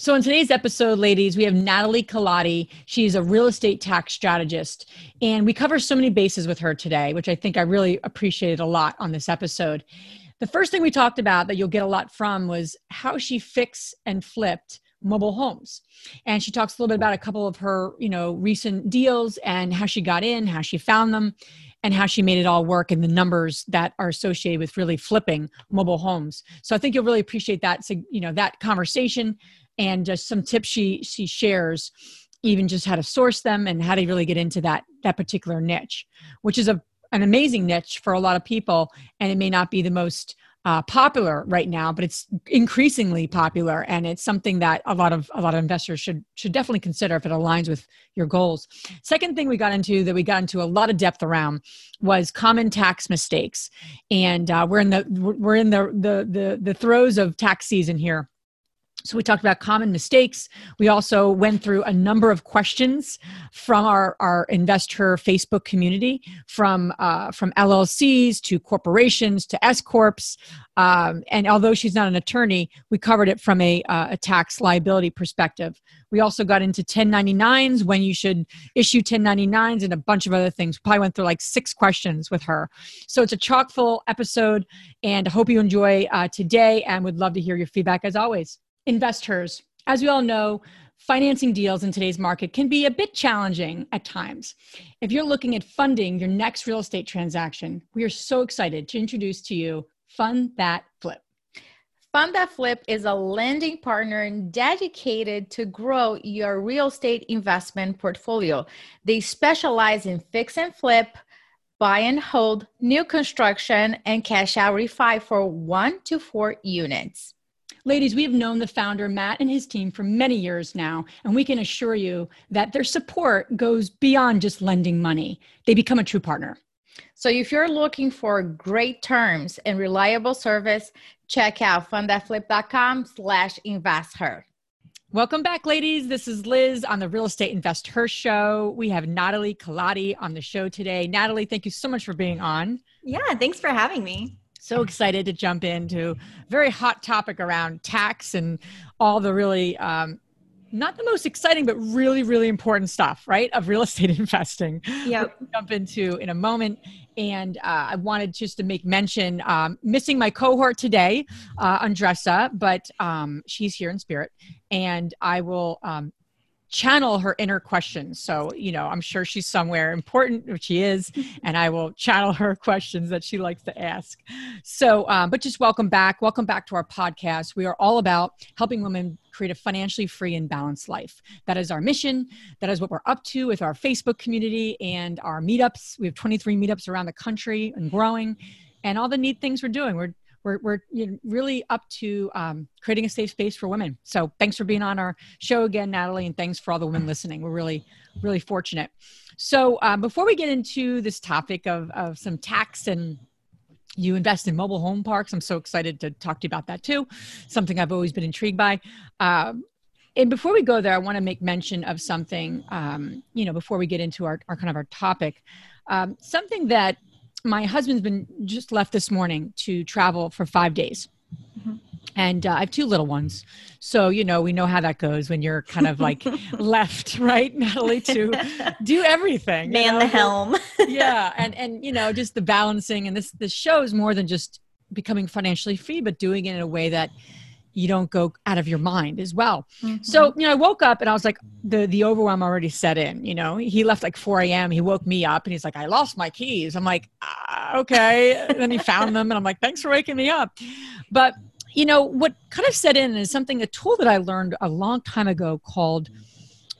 So, in today's episode, ladies, we have Natalie Kolodij. She's a real estate tax strategist, and we cover so many bases with her today, which I think I really appreciated a lot on this episode. The first thing we talked about that you'll get a lot from was how she fixed and flipped mobile homes and she talks a little bit about a couple of her you know recent deals and how she got in how she found them and how she made it all work and the numbers that are associated with really flipping mobile homes so i think you'll really appreciate that you know that conversation and just some tips she she shares even just how to source them and how to really get into that that particular niche which is a an amazing niche for a lot of people. And it may not be the most uh, popular right now but it's increasingly popular. And it's something that a lot of a lot of investors should should definitely consider if it aligns with your goals. Second thing we got into that we got into a lot of depth around was common tax mistakes. And uh, we're in the we're in the, the the the throes of tax season here so we talked about common mistakes. We also went through a number of questions from our, our investor Facebook community, from uh, from LLCs to corporations to S corps. Um, and although she's not an attorney, we covered it from a, uh, a tax liability perspective. We also got into 1099s, when you should issue 1099s, and a bunch of other things. Probably went through like six questions with her. So it's a chock full episode, and I hope you enjoy uh, today. And would love to hear your feedback as always investors, as we all know, financing deals in today's market can be a bit challenging at times. If you're looking at funding your next real estate transaction, we are so excited to introduce to you Fund That Flip. Fund That Flip is a lending partner dedicated to grow your real estate investment portfolio. They specialize in fix and flip, buy and hold, new construction, and cash out refi for one to four units. Ladies, we have known the founder, Matt, and his team for many years now, and we can assure you that their support goes beyond just lending money. They become a true partner. So if you're looking for great terms and reliable service, check out fundthatflip.com slash investher. Welcome back, ladies. This is Liz on the Real Estate Invest Her show. We have Natalie Kolodij on the show today. Natalie, thank you so much for being on. Yeah, thanks for having me so excited to jump into a very hot topic around tax and all the really um, not the most exciting but really really important stuff right of real estate investing. Yeah jump into in a moment. And uh, i wanted just to make mention um, missing my cohort today uh, andressa but um, she's here in spirit. And i will um, channel her inner questions. So, you know, I'm sure she's somewhere important, which she is, and I will channel her questions that she likes to ask. So, um, but just welcome back. Welcome back to our podcast. We are all about helping women create a financially free and balanced life. That is our mission. That is what we're up to with our Facebook community and our meetups. We have 23 meetups around the country and growing, and all the neat things we're doing. We're we're, we're you know, really up to um, creating a safe space for women. So thanks for being on our show again, Natalie, and thanks for all the women listening. We're really, really fortunate. So uh, before we get into this topic of, of some tax and you invest in mobile home parks, I'm so excited to talk to you about that too. Something I've always been intrigued by. Um, and before we go there, I want to make mention of something, um, you know, before we get into our, our kind of our topic, um, something that my husband's been just left this morning to travel for five days. Mm-hmm. And uh, I have two little ones. So, you know, we know how that goes when you're kind of like left, right, Natalie, to do everything. Man you know? the helm. yeah. And, and, you know, just the balancing. And this, this show is more than just becoming financially free, but doing it in a way that you don't go out of your mind as well. Mm-hmm. So, you know, I woke up and I was like, the the overwhelm already set in. You know, he left like 4 a.m. He woke me up and he's like, I lost my keys. I'm like, ah, okay. then he found them and I'm like, thanks for waking me up. But you know, what kind of set in is something, a tool that I learned a long time ago called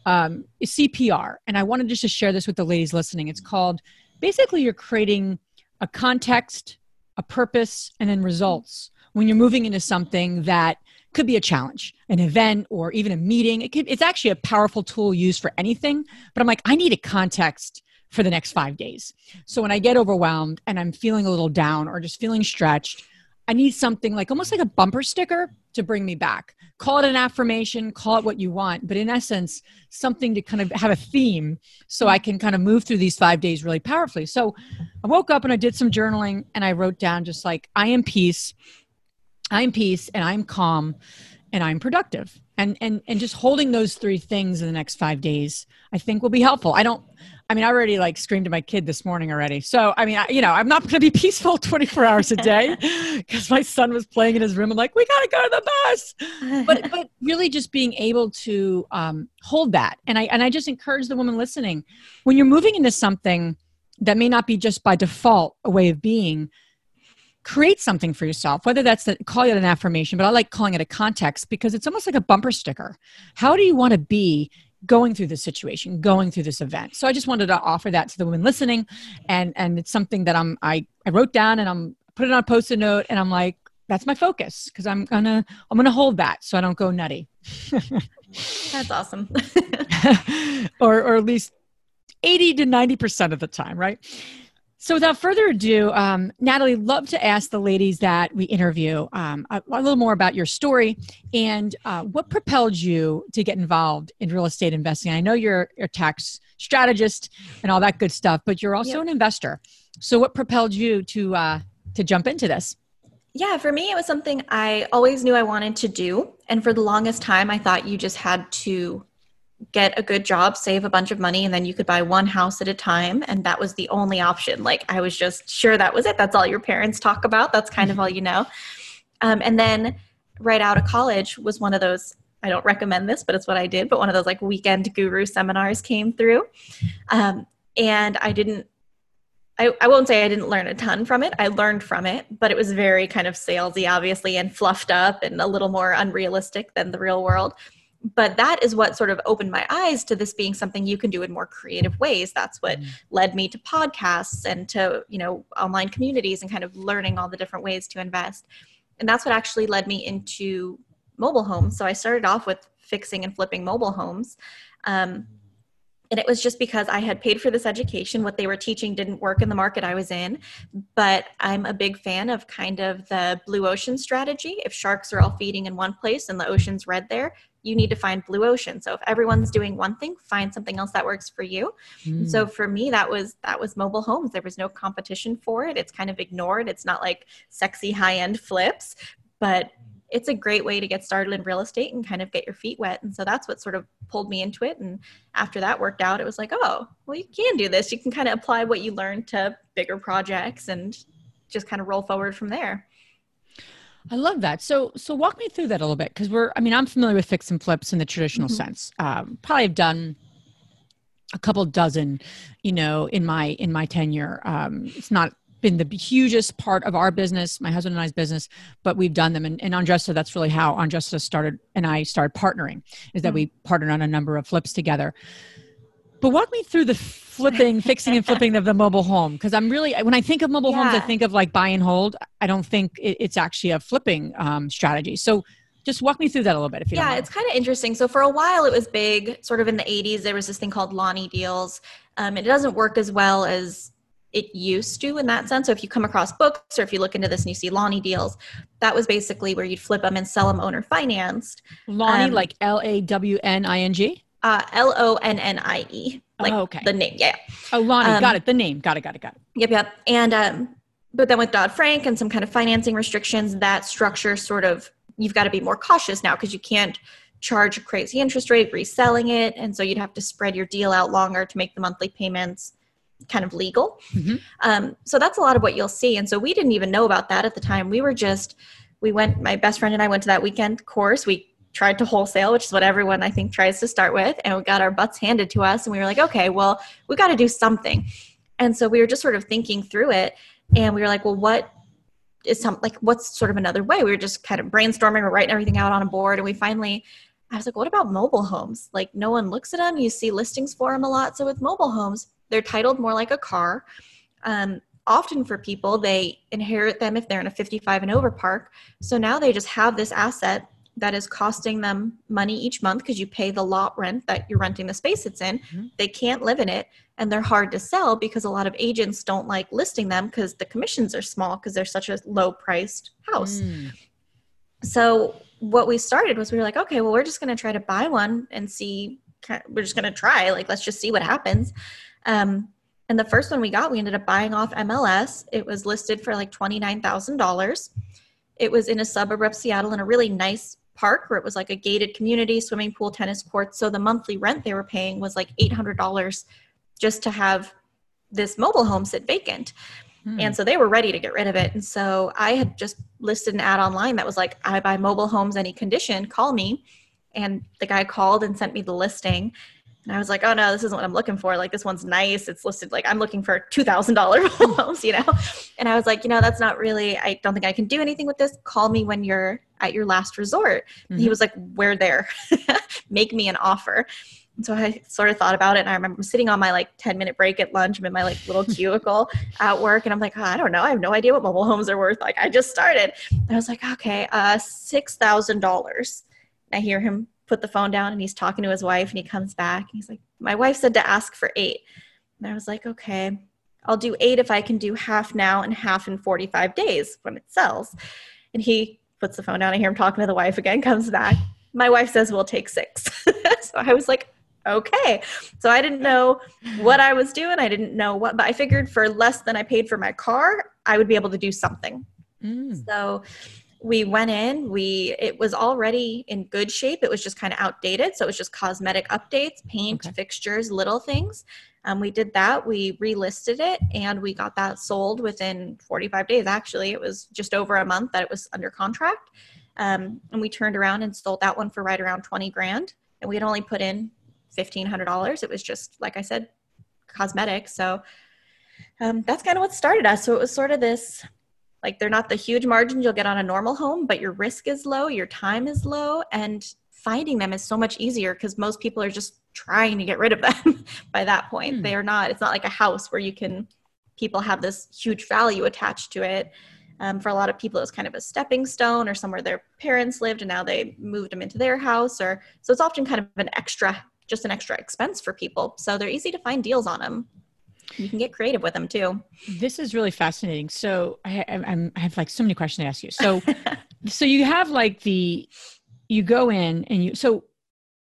um, CPR. And I wanted just to share this with the ladies listening. It's called basically you're creating a context, a purpose, and then results when you're moving into something that could be a challenge, an event, or even a meeting. It could, it's actually a powerful tool used for anything. But I'm like, I need a context for the next five days. So when I get overwhelmed and I'm feeling a little down or just feeling stretched, I need something like almost like a bumper sticker to bring me back. Call it an affirmation, call it what you want, but in essence, something to kind of have a theme so I can kind of move through these five days really powerfully. So I woke up and I did some journaling and I wrote down just like, I am peace, I'm peace, and I'm calm, and I'm productive. And and and just holding those three things in the next five days, I think will be helpful. I don't I mean, I already like screamed at my kid this morning already. So, I mean, I, you know, I'm not going to be peaceful 24 hours a day because my son was playing in his room. I'm like, we got to go to the bus. But, but really just being able to um, hold that. And I, and I just encourage the woman listening when you're moving into something that may not be just by default a way of being, create something for yourself whether that's the, call it an affirmation but i like calling it a context because it's almost like a bumper sticker. How do you want to be going through this situation going through this event? So i just wanted to offer that to the women listening. And and it's something that i'm i, I wrote down and i'm put it on a post-it note and i'm like that's my focus because i'm gonna i'm gonna hold that so i don't go nutty. That's awesome. Or or at least 80 to 90 percent of the time right so, without further ado, um, Natalie, love to ask the ladies that we interview um, a, a, little more about your story and uh, what propelled you to get involved in real estate investing. I know you're, a tax strategist and all that good stuff, but you're also yep. an investor. So, what propelled you to uh, to jump into this? Yeah, for me, it was something I always knew I wanted to do, and for the longest time, I thought you just had to get a good job, save a bunch of money, and then you could buy one house at a time. And that was the only option. Like I was just sure that was it. That's all your parents talk about. That's kind of all you know. Um, and then right out of college was one of those. I don't recommend this, but it's what I did. But one of those like weekend guru seminars came through, um, and I didn't. I, I won't say I didn't learn a ton from it. I learned from it, but it was very kind of salesy, obviously, and fluffed up and a little more unrealistic than the real world but that is what sort of opened my eyes to this being something you can do in more creative ways. That's what mm. led me to podcasts and to you know online communities and kind of learning all the different ways to invest. And that's what actually led me into mobile homes. So i started off with fixing and flipping mobile homes. Um, and it was just because I had paid for this education. What they were teaching didn't work in the market I was in. But I'm a big fan of kind of the blue ocean strategy. If sharks are all feeding in one place and the ocean's red there, you need to find blue ocean so if everyone's doing one thing find something else that works for you mm. so for me that was that was mobile homes there was no competition for it it's kind of ignored it's not like sexy high end flips but it's a great way to get started in real estate and kind of get your feet wet and so that's what sort of pulled me into it and after that worked out it was like oh well you can do this you can kind of apply what you learned to bigger projects and just kind of roll forward from there I love that. So, so walk me through that a little bit because we're. I mean, I'm familiar with fix and flips in the traditional mm-hmm. sense. Um, probably have done a couple dozen, you know, in my in my tenure. Um, it's not been the hugest part of our business, my husband and I's business, but we've done them. And, and Andressa, that's really how Andressa started and I started partnering, is that mm-hmm. we partnered on a number of flips together. But walk me through the flipping, fixing and flipping of the mobile home. Because I'm really, when I think of mobile yeah. homes, I think of like buy and hold. I don't think it, it's actually a flipping um, strategy. So just walk me through that a little bit if you yeah it's kind of interesting so for a while it was big sort of in the 80s there was this thing called lonnie deals um, it doesn't work as well as it used to in that sense so if you come across books or if you look into this and you see lonnie deals that was basically where you'd flip them and sell them owner financed lonnie um, like l-a-w-n-i-n-g uh, L O N N I E. Like oh, okay. the name. Yeah. Oh, Lonnie. Um, got it. The name. Got it. Got it. Got it. Yep. Yep. And, um, but then with Dodd Frank and some kind of financing restrictions, that structure sort of, you've got to be more cautious now because you can't charge a crazy interest rate reselling it. And so you'd have to spread your deal out longer to make the monthly payments kind of legal. Mm-hmm. Um, so that's a lot of what you'll see. And so we didn't even know about that at the time. We were just, we went, my best friend and I went to that weekend course. We tried to wholesale, which is what everyone I think tries to start with, and we got our butts handed to us, and we were like, okay, well, we got to do something. And so we were just sort of thinking through it, and we were like, well, what is some like what's sort of another way? We were just kind of brainstorming, or writing everything out on a board, and we finally. I was like, what about mobile homes? Like, no one looks at them. You see listings for them a lot. So, with mobile homes, they're titled more like a car. Um, often for people, they inherit them if they're in a 55 and over park. So now they just have this asset that is costing them money each month because you pay the lot rent that you're renting the space it's in. Mm-hmm. They can't live in it and they're hard to sell because a lot of agents don't like listing them because the commissions are small because they're such a low priced house. Mm. So what we started was we were like, okay, well, we're just going to try to buy one and see. We're just going to try. Like, let's just see what happens. Um, and the first one we got, we ended up buying off MLS. It was listed for like twenty nine thousand dollars. It was in a suburb of Seattle in a really nice park where it was like a gated community, swimming pool, tennis courts. So the monthly rent they were paying was like eight hundred dollars just to have this mobile home sit vacant. Hmm. And so they were ready to get rid of it. And so I had just listed an ad online that was like, I buy mobile homes any condition, call me. And the guy called and sent me the listing. And I was like, oh no, this isn't what I'm looking for. Like this one's nice. It's listed like I'm looking for two thousand dollar homes, you know. And I was like, you know, that's not really. I don't think I can do anything with this. Call me when you're at your last resort. Mm-hmm. He was like, we're there. Make me an offer. And so I sort of thought about it. And I remember sitting on my like 10 minute break at lunch. I'm in my like little cubicle at work. And I'm like, oh, I don't know. I have no idea what mobile homes are worth. Like I just started. And I was like, okay, uh, $6,000. I hear him put the phone down and he's talking to his wife and he comes back and he's like, my wife said to ask for eight. And I was like, okay, I'll do eight if I can do half now and half in 45 days when it sells. And he puts the phone down. I hear him talking to the wife again, comes back. My wife says, we'll take six. so I was like, okay. So I didn't know what I was doing. I didn't know what, but I figured for less than I paid for my car, I would be able to do something. Mm. So we went in, we it was already in good shape. It was just kind of outdated. So it was just cosmetic updates, paint, okay. fixtures, little things. Um, we did that. We relisted it and we got that sold within 45 days. Actually, it was just over a month that it was under contract. Um, and we turned around and sold that one for right around 20 grand. And we had only put in $1,500. It was just, like I said, cosmetic. So um, that's kind of what started us. So it was sort of this like they're not the huge margins you'll get on a normal home, but your risk is low, your time is low, and finding them is so much easier because most people are just trying to get rid of them by that point. Hmm. They are not, it's not like a house where you can, people have this huge value attached to it. Um, for a lot of people, it's kind of a stepping stone or somewhere their parents lived and now they moved them into their house. Or so it's often kind of an extra just an extra expense for people. So they're easy to find deals on them. You can get creative with them too. This is really fascinating. So I, I, I have like so many questions to ask you. So, so you have like the, you go in and you, so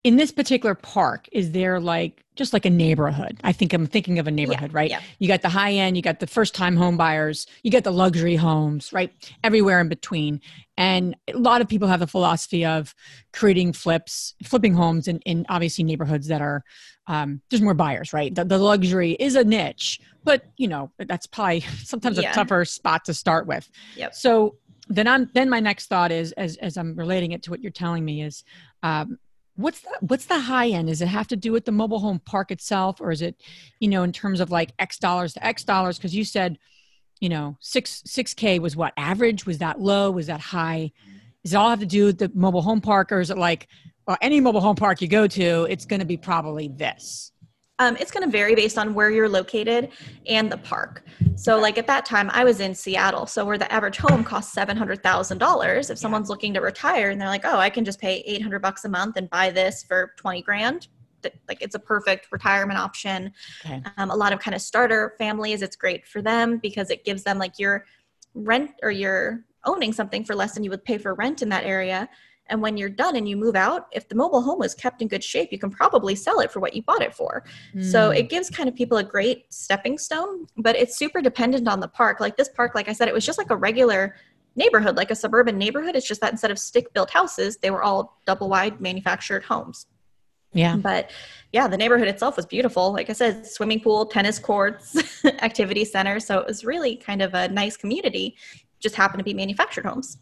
in this particular park is there like just like a neighborhood i think i'm thinking of a neighborhood yeah, right yeah. you got the high end you got the first time home buyers you got the luxury homes right everywhere in between and a lot of people have the philosophy of creating flips flipping homes in, in obviously neighborhoods that are um, there's more buyers right? The, the, luxury is a niche but you know that's probably sometimes yeah. a tougher spot to start with. Yep. so then I'm, then my next thought is as, as i'm relating it to what you're telling me is um, what's the what's the high end? Does it have to do with the mobile home park itself or is it you know in terms of like x dollars to x dollars? Because you said you know six six k was what average? Was that low? Was that high? Does it all have to do with the mobile home park or is it like well, any mobile home park you go to it's going to be probably this um, it's going to vary based on where you're located and the park. So, like at that time, I was in Seattle, so where the average home costs seven hundred thousand dollars. If someone's yeah. looking to retire and they're like, "Oh, I can just pay eight hundred bucks a month and buy this for twenty grand," like it's a perfect retirement option. Okay. Um, a lot of kind of starter families, it's great for them because it gives them like your rent or you're owning something for less than you would pay for rent in that area and when you're done and you move out, if the mobile home was kept in good shape, you can probably sell it for what you bought it for. Mm. So it gives kind of people a great stepping stone, but it's super dependent on the park. Like this park, like I said, it was just like a regular neighborhood, like a suburban neighborhood. It's just that instead of stick built houses, they were all double wide manufactured homes. Yeah. But yeah, the neighborhood itself was beautiful. Like I said, swimming pool, tennis courts, activity center. So it was really kind of a nice community, just happened to be manufactured homes.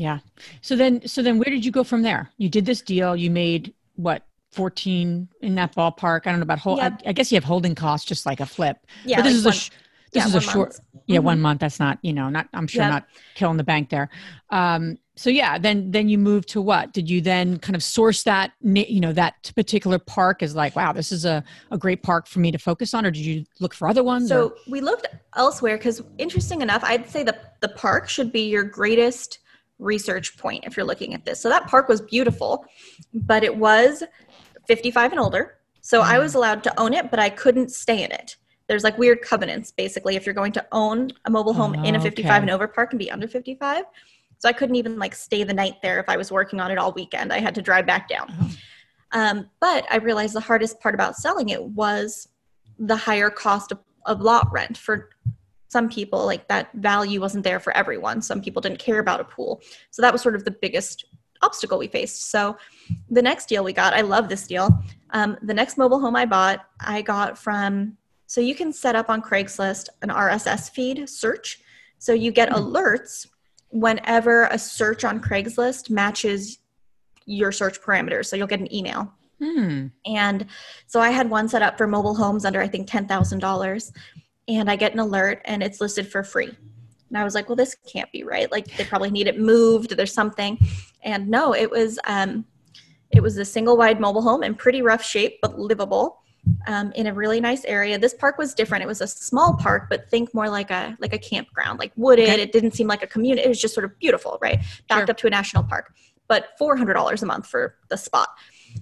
Yeah. So then, so then, where did you go from there? You did this deal. You made what 14 in that ballpark. I don't know about whole. I, I, guess you have holding costs just like a flip. Yeah. But this like is one, a sh- this yeah, is a short. Month. Yeah, mm-hmm. one month. That's not you know not. I'm sure yep. not killing the bank there. Um. So yeah, then then you moved to what? Did you then kind of source that you know that particular park is like wow this is a a great park for me to focus on, or did you look for other ones? So or? we looked elsewhere because interesting enough, I'd say the the park should be your greatest research point if you're looking at this. So that park was beautiful, but it was 55 and older. So I was allowed to own it, but I couldn't stay in it. There's like weird covenants basically if you're going to own a mobile home in a 55 Okay. and over park and be under 55. So I couldn't even like stay the night there if I was working on it all weekend. I had to drive back down. Oh. Um, but I realized the hardest part about selling it was the higher cost of, of lot rent for some people. Like that value wasn't there for everyone. Some people didn't care about a pool. So that was sort of the biggest obstacle we faced. So the next deal we got, I love this deal. Um, the next mobile home I bought, I got from, so you can set up on Craigslist an RSS feed search. So you get alerts whenever a search on Craigslist matches your search parameters. So you'll get an email. Hmm. And so I had one set up for mobile homes under, I think, $10,000. And I get an alert and it's listed for free. And I was like, well, this can't be right. Like they probably need it moved. There's something. And no, it was, um, it was a single wide mobile home in pretty rough shape, but livable. Um, in a really nice area. This park was different. It was a small park, but think more like a like a campground, like wooded. Okay. It didn't seem like a community. It was just sort of beautiful, right? Backed Sure. up to a national park, but four hundred dollars a month for the spot.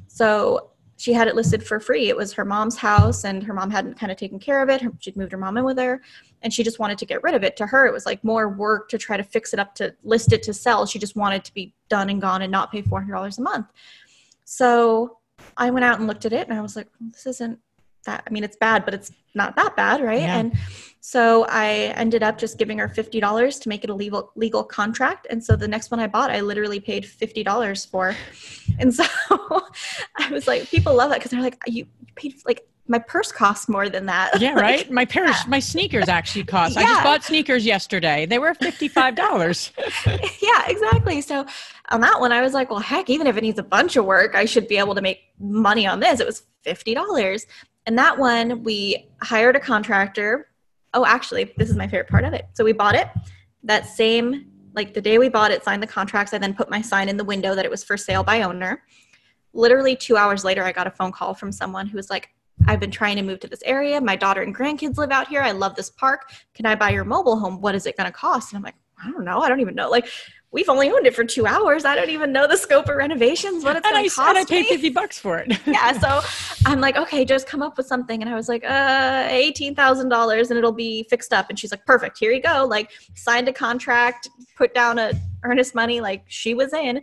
So she had it listed for free. It was her mom's house, and her mom hadn't kind of taken care of it. Her- She'd moved her mom in with her, and she just wanted to get rid of it. To her, it was like more work to try to fix it up to list it to sell. She just wanted to be done and gone and not pay four hundred dollars a month. So I went out and looked at it, and I was like, "This isn't that. I mean, it's bad, but it's not that bad, right?" Yeah. And so I ended up just giving her fifty dollars to make it a legal legal contract. And so the next one I bought, I literally paid fifty dollars for. And so I was like, people love that because they're like, you paid like my purse costs more than that. Yeah, Like, right. My pairs, my sneakers actually cost. I just bought sneakers yesterday. They were fifty-five dollars. yeah, exactly. So on that one, I was like, well, heck, even if it needs a bunch of work, I should be able to make money on this. It was fifty dollars. And that one, we hired a contractor. Oh, actually, this is my favorite part of it. So we bought it that same, like the day we bought it, signed the contracts. I then put my sign in the window that it was for sale by owner. Literally two hours later, I got a phone call from someone who was like, I've been trying to move to this area. My daughter and grandkids live out here. I love this park. Can I buy your mobile home? What is it going to cost? And I'm like, I don't know. I don't even know. Like, we've only owned it for two hours. I don't even know the scope of renovations. What it's going to and I cost paid me. fifty bucks for it. yeah. So I'm like, okay, just come up with something. And I was like, uh, eighteen thousand dollars, and it'll be fixed up. And she's like, perfect. Here you go. Like, signed a contract, put down a earnest money. Like, she was in.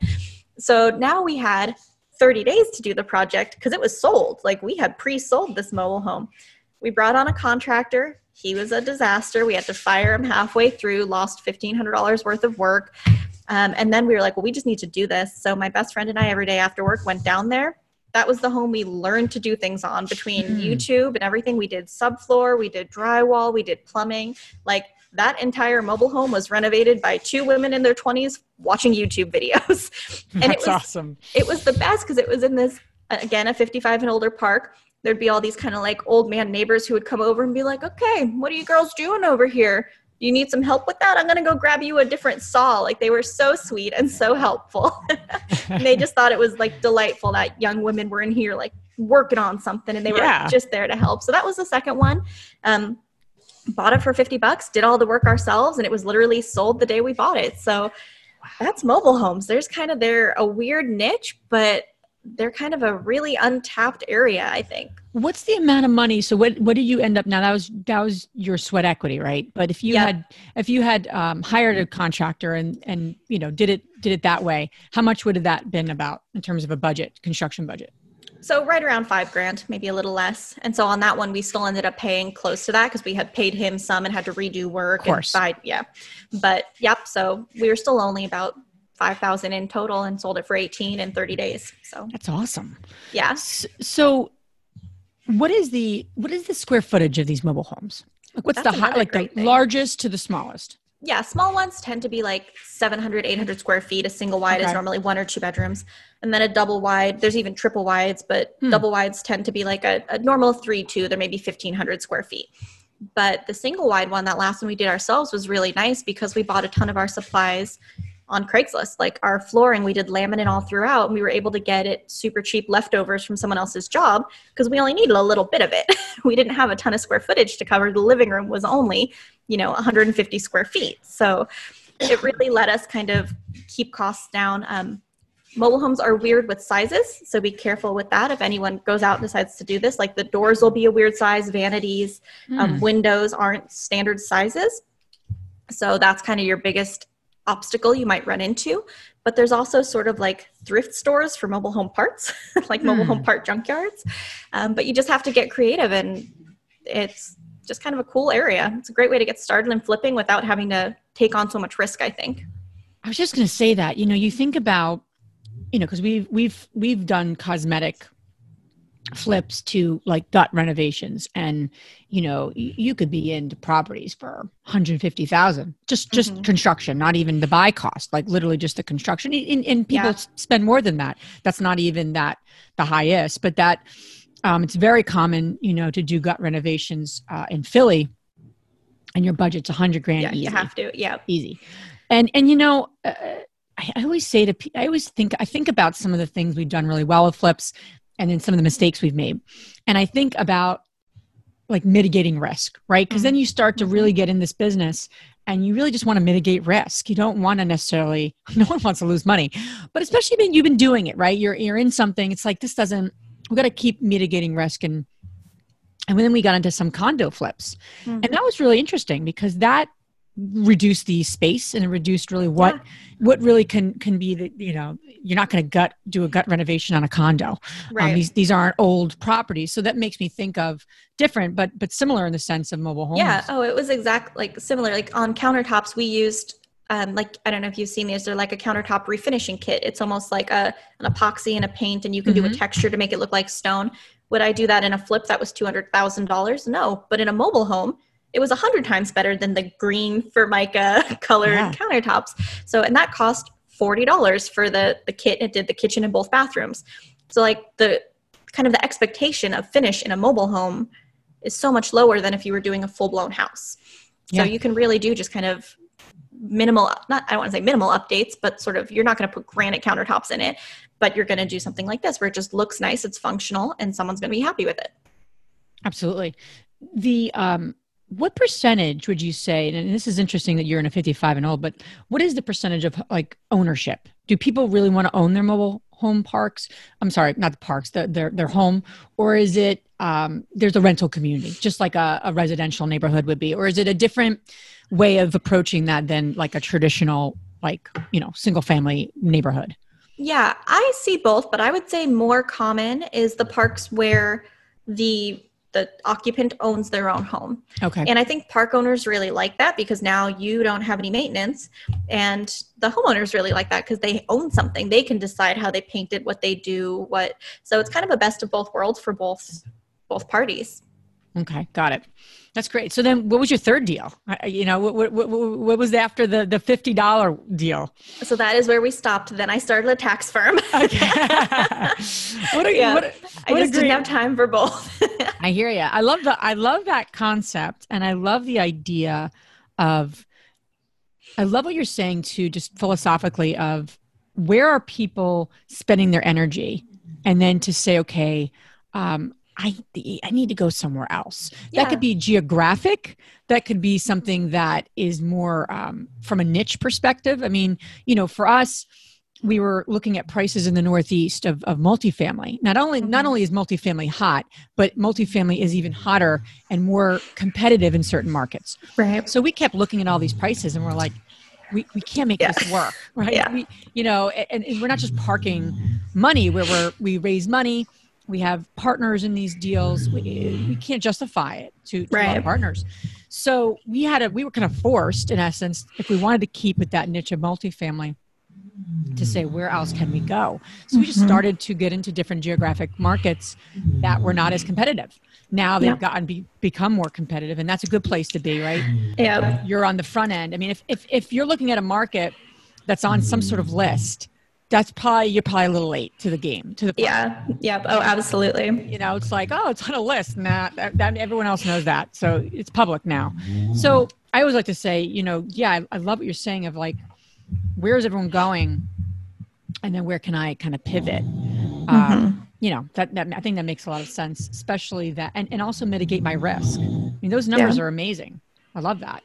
So now we had 30 days to do the project because it was sold. Like, we had pre-sold this mobile home. We brought on a contractor. He was a disaster. We had to fire him halfway through, lost $1,500 worth of work. Um, and then we were like, well, we just need to do this. So my best friend and I, every day after work, went down there. That was the home we learned to do things on between Hmm. YouTube and everything. We did subfloor, we did drywall, we did plumbing. Like that entire mobile home was renovated by two women in their 20s watching YouTube videos. and it That's was awesome. it was the best because it was in this again a 55 and older park there'd be all these kind of like old man neighbors who would come over and be like okay what are you girls doing over here you need some help with that? I'm going to go grab you a different saw. Like they were so sweet and so helpful. And they just thought it was like delightful that young women were in here like working on something and they were Yeah. just there to help. So that was the second one. Um, bought it for 50 bucks did all the work ourselves and it was literally sold the day we bought it. So that's mobile homes. There's kind of they're a weird niche but they're kind of a really untapped area i think What's the amount of money? So what what did you end up now? That was that was your sweat equity, right? But if you Yep. had if you had um, hired a contractor and and you know did it did it that way, how much would have that been about in terms of a budget, construction budget? so right around five grand maybe a little less and so on that one we still ended up paying close to that because we had paid him some and had to redo work Of course. and buy, yeah but yep so we were still only about 5000 in total and sold it for 18 in 30 days so That's awesome. yeah S- So, what is the what is the square footage of these mobile homes? Like what's That's the high, like the thing. largest to the smallest? yeah small ones tend to be like 700 800 square feet a single wide is normally one or two bedrooms and then a double wide there's even triple wides but Hmm. double wides tend to be like a, a normal three two they're maybe 1500 square feet but the single wide one that last one we did ourselves was really nice because we bought a ton of our supplies on Craigslist. Like our flooring, we did laminate all throughout, and we were able to get it super cheap leftovers from someone else's job because we only needed a little bit of it. we didn't have a ton of square footage to cover. The living room was only, you know, 150 square feet. So it really let us kind of keep costs down. Um, mobile homes are weird with sizes, so be careful with that. If anyone goes out and decides to do this, like the doors will be a weird size, vanities, um, Hmm. windows aren't standard sizes. So that's kind of your biggest obstacle you might run into. But there's also sort of like thrift stores for mobile home parts, like mobile Hmm. home part junkyards. Um, but you just have to get creative, and it's just kind of a cool area. It's a great way to get started in flipping without having to take on so much risk. I think. I was just going to say that. You know, you think about, you know, because we've we've we've done cosmetic flips to like gut renovations, and you know, you could be into properties for 150,000 just just Mhm. construction, not even the buy cost, like literally just the construction. And, and people Yeah. spend more than that. That's not even that the highest, but that um, it's very common, you know, to do gut renovations uh, in Philly, and your budget's 100 grand. Yeah, easy you have to. Yeah. easy and and you know uh, I, I always say to i always think i think about some of the things we've done really well with flips and then some of the mistakes we've made. And i think about like mitigating risk right? Because then you start to really get in this business and you really just want to mitigate risk. You don't want to necessarily no one wants to lose money but especially when you've been doing it right? You're you're in something it's like this doesn't we've got to keep mitigating risk and and then we got into some condo flips. Mhm. and that was really interesting because that reduced the space and it reduced really what what really can can be the you know you're not going to gut do a gut renovation on a condo Right. um, these these aren't old properties so that makes me think of different but but similar in the sense of mobile homes Yeah. Oh, it was exact like similar. Like on countertops, we used um, like I don't know if you've seen these. They're like a countertop refinishing kit. It's almost like a an epoxy and a paint, and you can do a Mhm. texture to make it look like stone. Would I do that in a flip that was two hundred thousand dollars? No, but in a mobile home, it was a hundred times better than the green Formica colored Yeah. countertops. So, and that cost forty dollars for the the kit. It did the kitchen and both bathrooms. So, like the kind of the expectation of finish in a mobile home is so much lower than if you were doing a full blown house. Yeah. So you can really do just kind of minimal not I don't want to say minimal updates, but sort of you're not going to put granite countertops in it, but you're going to do something like this where it just looks nice, it's functional, and someone's going to be happy with it. absolutely the um what percentage would you say and this is interesting that you're in a 55 and old but what is the percentage of like ownership? Do people really want to own their mobile home parks? I'm sorry not the parks the, their their home? Or is it um, there's a rental community just like a, a residential neighborhood would be? Or is it a different way of approaching that than like a traditional like you know single family neighborhood? Yeah, I see both, but I would say more common is the parks where the the occupant owns their own home. okay And I think park owners really like that because now you don't have any maintenance. And the homeowners really like that because they own something. They can decide how they paint it, what they do, what. So it's kind of a best of both worlds for both both parties. Okay, got it. That's great. So then, what was your third deal? You know, what what, what, was after the the fifty dollar deal? So that is where we stopped. Then I started a tax firm. Okay. what a, Yeah. what a- I what a just didn't have time for both. I hear you. I love the I love that concept, and I love the idea of. I love what you're saying too, just philosophically of where are people spending their energy, and then to say, okay, um, I I need to go somewhere else. That could be geographic. That could be something that is more um, from a niche perspective. I mean, you know, for us, we were looking at prices in the Northeast of, of multifamily. Not only not Mhm. only is multifamily hot, but multifamily is even hotter and more competitive in certain markets. right. So we kept looking at all these prices, and we're like, we, we can't make Yeah. this work, right? Yeah. We, you know, and, and we're not just parking money where we're we raise money. We have partners in these deals. We, we can't justify it to, to our partners. So we had a we were kind of forced, in essence, if we wanted to keep with that niche of multifamily, to say where else can we go. So we just Mhm. started to get into different geographic markets that were not as competitive. Now they've Yeah. gotten be, become more competitive, and that's a good place to be, right? Yeah. you're on the front end. I mean, if, if, if you're looking at a market that's on some sort of list, that's probably, you're probably a little late to the game, to the, party. Yeah. yep Oh, absolutely. you know, it's like, oh, it's on a list. Nah, that, that, everyone else knows that. So it's public now. So I always like to say, you know, yeah, I, I love what you're saying of like, where's everyone going? And then where can I kind of pivot? Um, you know, that, that, I think that makes a lot of sense, especially that, and, and also mitigate my risk. I mean, those numbers are amazing. I love that.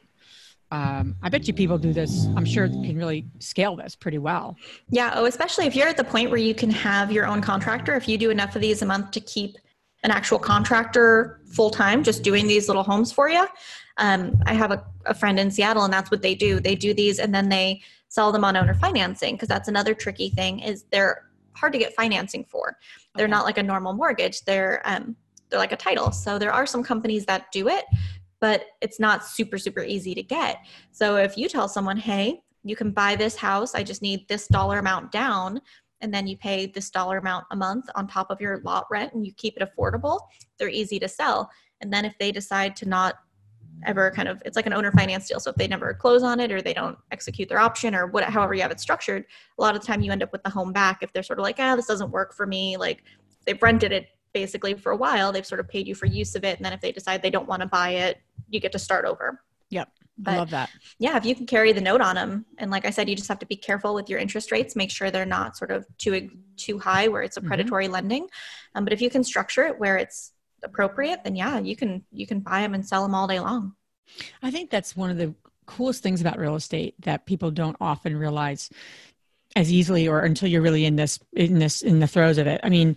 Um, I bet you people do this. I'm sure can really scale this pretty well. Yeah. Oh, especially if you're at the point where you can have your own contractor. If you do enough of these a month to keep an actual contractor full time, just doing these little homes for you. Um, I have a, a friend in Seattle, and that's what they do. They do these, and then they sell them on owner financing because that's another tricky thing. Is they're hard to get financing for. They're okay. not like a normal mortgage. They're um, they're like a title. So there are some companies that do it, but it's not super super easy to get. So if you tell someone, "Hey, you can buy this house. I just need this dollar amount down." And then you pay this dollar amount a month on top of your lot rent and you keep it affordable, they're easy to sell. And then if they decide to not ever kind of it's like an owner finance deal so if they never close on it or they don't execute their option or what however you have it structured a lot of the time you end up with the home back if they're sort of like ah this doesn't work for me like they've rented it basically for a while they've sort of paid you for use of it and then if they decide they don't want to buy it you get to start over yep but, I love that. Yeah, if you can carry the note on them, and like I said, you just have to be careful with your interest rates. Make sure they're not sort of too too high where it's a mm-hmm. predatory mm-hmm. lending. Um, but if you can structure it where it's appropriate, then yeah, you can you can buy them and sell them all day long. I think that's one of the coolest things about real estate that people don't often realize as easily or until you're really in this in this in the throes of it. I mean,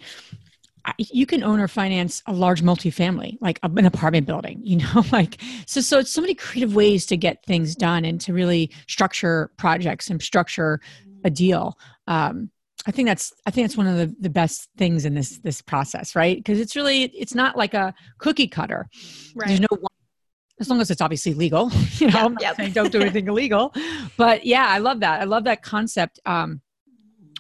you can own or finance a large multifamily, like an apartment building, you know, like so. So it's so many creative ways to get things done and to really structure projects and structure a deal. Um, I think that's I think that's one of the, the best things in this this process, right? Because it's really it's not like a cookie cutter. Right. There's no one as long as it's obviously legal you know yep, yep. don't do anything illegal but yeah i love that i love that concept um,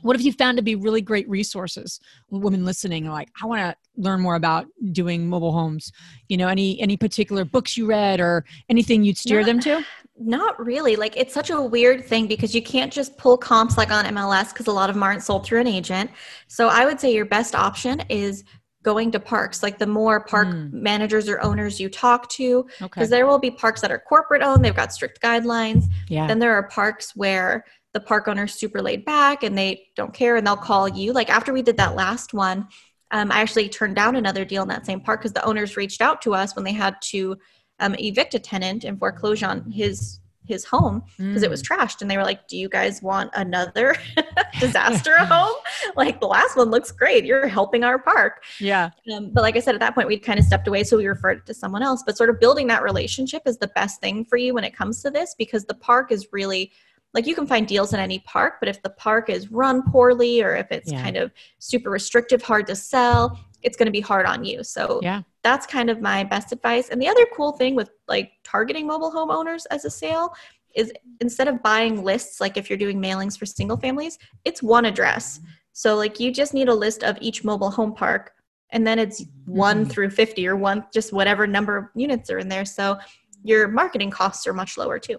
what have you found to be really great resources? Women listening like i want to learn more about doing mobile homes. You know any any particular books you read or anything you'd steer not, them to? not really. Like it's such a weird thing because you can't just pull comps like on mls because a lot of them aren't sold through an agent. So i would say your best option is going to parks like the more park mm. managers or owners you talk to. Because okay. there will be parks that are corporate owned they've got strict guidelines. Yeah. Then there are parks where the park owner's super laid back and they don't care and they'll call you. Like after we did that last one um, i actually turned down another deal in that same park because the owners reached out to us when they had to um, evict a tenant and foreclose on his his home because mm. it was mm. trashed. And they were like do you guys want another disaster home? Like the last one looks great. You're helping our park. Yeah. Um, but like i said at that point we'd kind of stepped away so we referred it to someone else. But sort of building that relationship is the best thing for you when it comes to this because the park is really like you can find deals in any park but if the park is run poorly or if it's yeah. kind of super restrictive hard to sell it's going to be hard on you so yeah that's kind of my best advice. And the other cool thing with like targeting mobile home owners as a sale is instead of buying lists, like if you're doing mailings for single families, it's one address. So like you just need a list of each mobile home park and then it's one mm-hmm. through 50 or one, just whatever number of units are in there. So your marketing costs are much lower too.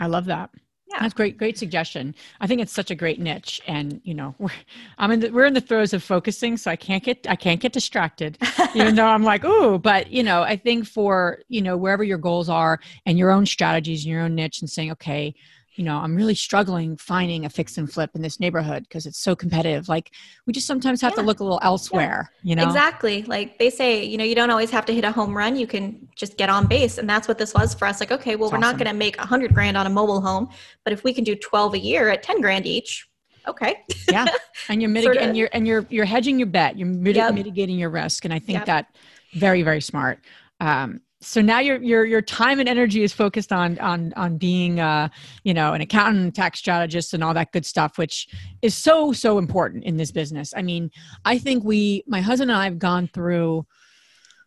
I love that yeah. That's great. Great suggestion. I think it's such a great niche, and you know, we're, I'm in the, we're in the throes of focusing, so I can't get I can't get distracted, even though I'm like, ooh. But you know, I think for you know wherever your goals are and your own strategies and your own niche, and saying, okay, you know, I'm really struggling finding a fix and flip in this neighborhood because it's so competitive. Like we just sometimes have yeah. to look a little elsewhere, yeah. you know? Exactly. Like they say, you know, you don't always have to hit a home run. You can just get on base. And that's what this was for us. Like, okay, well, we're awesome. not going to make a hundred grand on a mobile home, but if we can do 12 a year at 10 grand each, okay. yeah. And you're mitigating, sort of. and you're, and you're, you're hedging your bet. You're mitig- yep. mitigating your risk. And I think yep. that very, very smart. Um, so now your your your time and energy is focused on on on being uh you know an accountant tax strategist and all that good stuff which is so so important in this business. I mean i think we my husband and i have gone through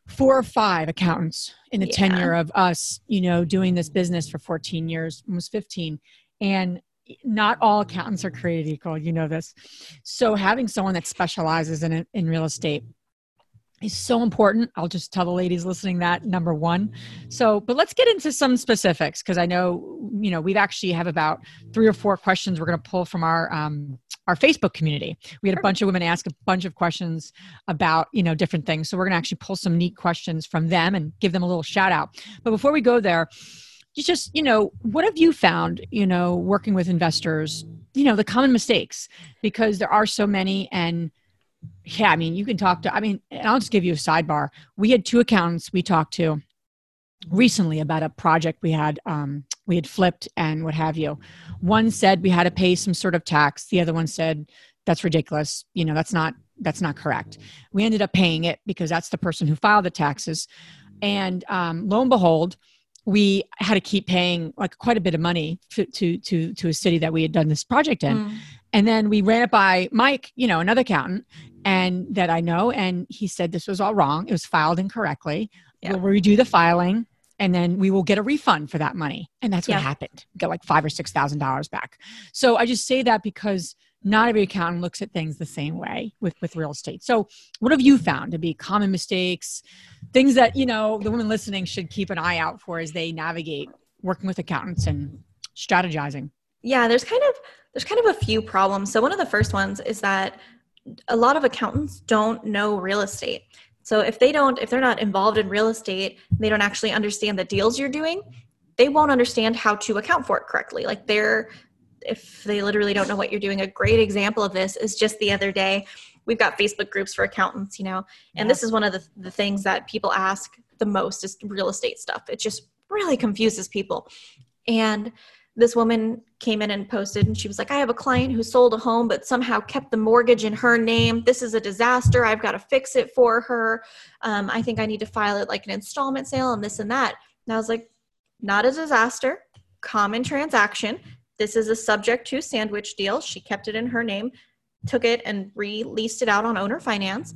four or five accountants in the yeah. tenure of us you know doing this business for 14 years almost 15 and not all accountants are created equal. You know this. So having someone that specializes in in real estate is so important. I'll just tell the ladies listening that number one. So, but let's get into some specifics because I know, you know, we've actually have about three or four questions we're going to pull from our um, our Facebook community. We had a bunch of women ask a bunch of questions about, you know, different things. So we're going to actually pull some neat questions from them and give them a little shout out. But before we go there, just, you know, what have you found, you know, working with investors, you know, the common mistakes because there are so many and yeah, I mean, you can talk to, I mean, I'll just give you a sidebar. We had two accountants we talked to recently about a project we had um, we had flipped and what have you. One said we had to pay some sort of tax. The other one said that's ridiculous. You know, that's not that's not correct. We ended up paying it because that's the person who filed the taxes. And um, lo and behold, we had to keep paying like quite a bit of money to to to, to a city that we had done this project in. Mm. And then we ran it by Mike, you know, another accountant, and that I know, and he said this was all wrong. It was filed incorrectly. Yeah. We'll redo the filing and then we will get a refund for that money. And that's what yeah. happened. Got like five or six thousand dollars back. So I just say that because not every accountant looks at things the same way with with real estate. So what have you found to be common mistakes, things that you know the women listening should keep an eye out for as they navigate working with accountants and strategizing? Yeah, there's kind of there's kind of a few problems. So one of the first ones is that a lot of accountants don't know real estate. So if they don't, if they're not involved in real estate, they don't actually understand the deals you're doing, they won't understand how to account for it correctly. Like they're, if they literally don't know what you're doing, a great example of this is just the other day, we've got Facebook groups for accountants, you know, and yeah. this is one of the, the things that people ask the most is real estate stuff. It just really confuses people. And this woman came in and posted and she was like i have a client who sold a home but somehow kept the mortgage in her name. This is a disaster. I've got to fix it for her. Um, i think i need to file it like an installment sale and this and that. And i was like not a disaster. Common transaction. This is a subject to sandwich deal. She kept it in her name took it and released it out on owner finance.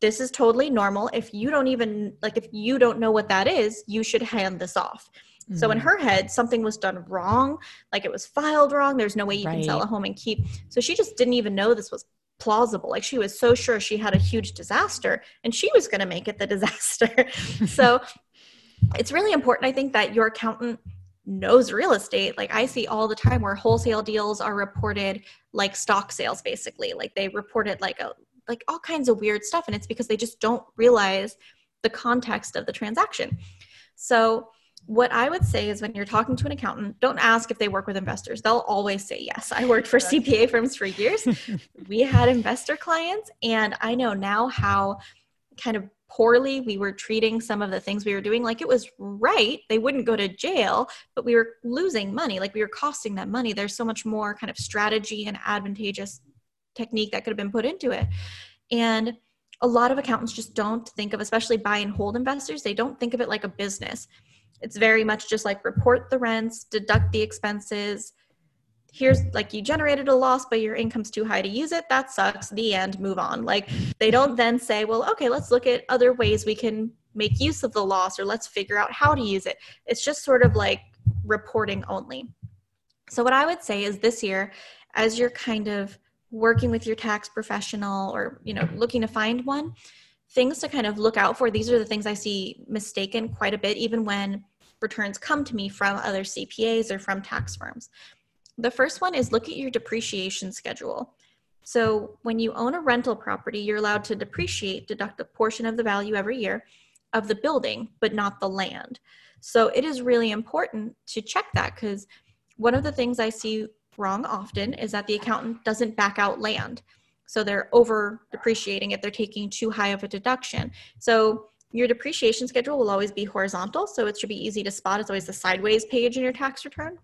This is totally normal. If you don't even like if you don't know what that is you should hand this off Mm-hmm. So in mm-hmm. her head, something was done wrong, like it was filed wrong. There's no way you right. can sell a home and keep. So she just didn't even know this was plausible. Like she was so sure she had a huge disaster and she was going to make it the disaster. so it's really important, I think, that your accountant knows real estate. Like I see all the time where wholesale deals are reported like stock sales, basically. Like they report it like a like all kinds of weird stuff. And it's because they just don't realize the context of the transaction. So what I would say is when you're talking to an accountant, don't ask if they work with investors. They'll always say yes. I worked for CPA firms for years. we had investor clients, and I know now how kind of poorly we were treating some of the things we were doing. Like it was right, they wouldn't go to jail, but we were losing money. Like we were costing them money. There's so much more kind of strategy and advantageous technique that could have been put into it. And a lot of accountants just don't think of, especially buy and hold investors, they don't think of it like a business it's very much just like report the rents, deduct the expenses. Here's like you generated a loss, but your income's too high to use it. That sucks. The end, move on. Like they don't then say, well, okay, let's look at other ways we can make use of the loss or let's figure out how to use it. It's just sort of like reporting only. So, what I would say is this year, as you're kind of working with your tax professional or you know looking to find one things to kind of look out for these are the things i see mistaken quite a bit even when returns come to me from other CPAs or from tax firms. The first one is look at your depreciation schedule. So, when you own a rental property, you're allowed to depreciate, deduct a portion of the value every year of the building, but not the land. So, it is really important to check that because one of the things I see wrong often is that the accountant doesn't back out land. So, they're over depreciating it, they're taking too high of a deduction. So, your depreciation schedule will always be horizontal, so it should be easy to spot. It's always the sideways page in your tax return.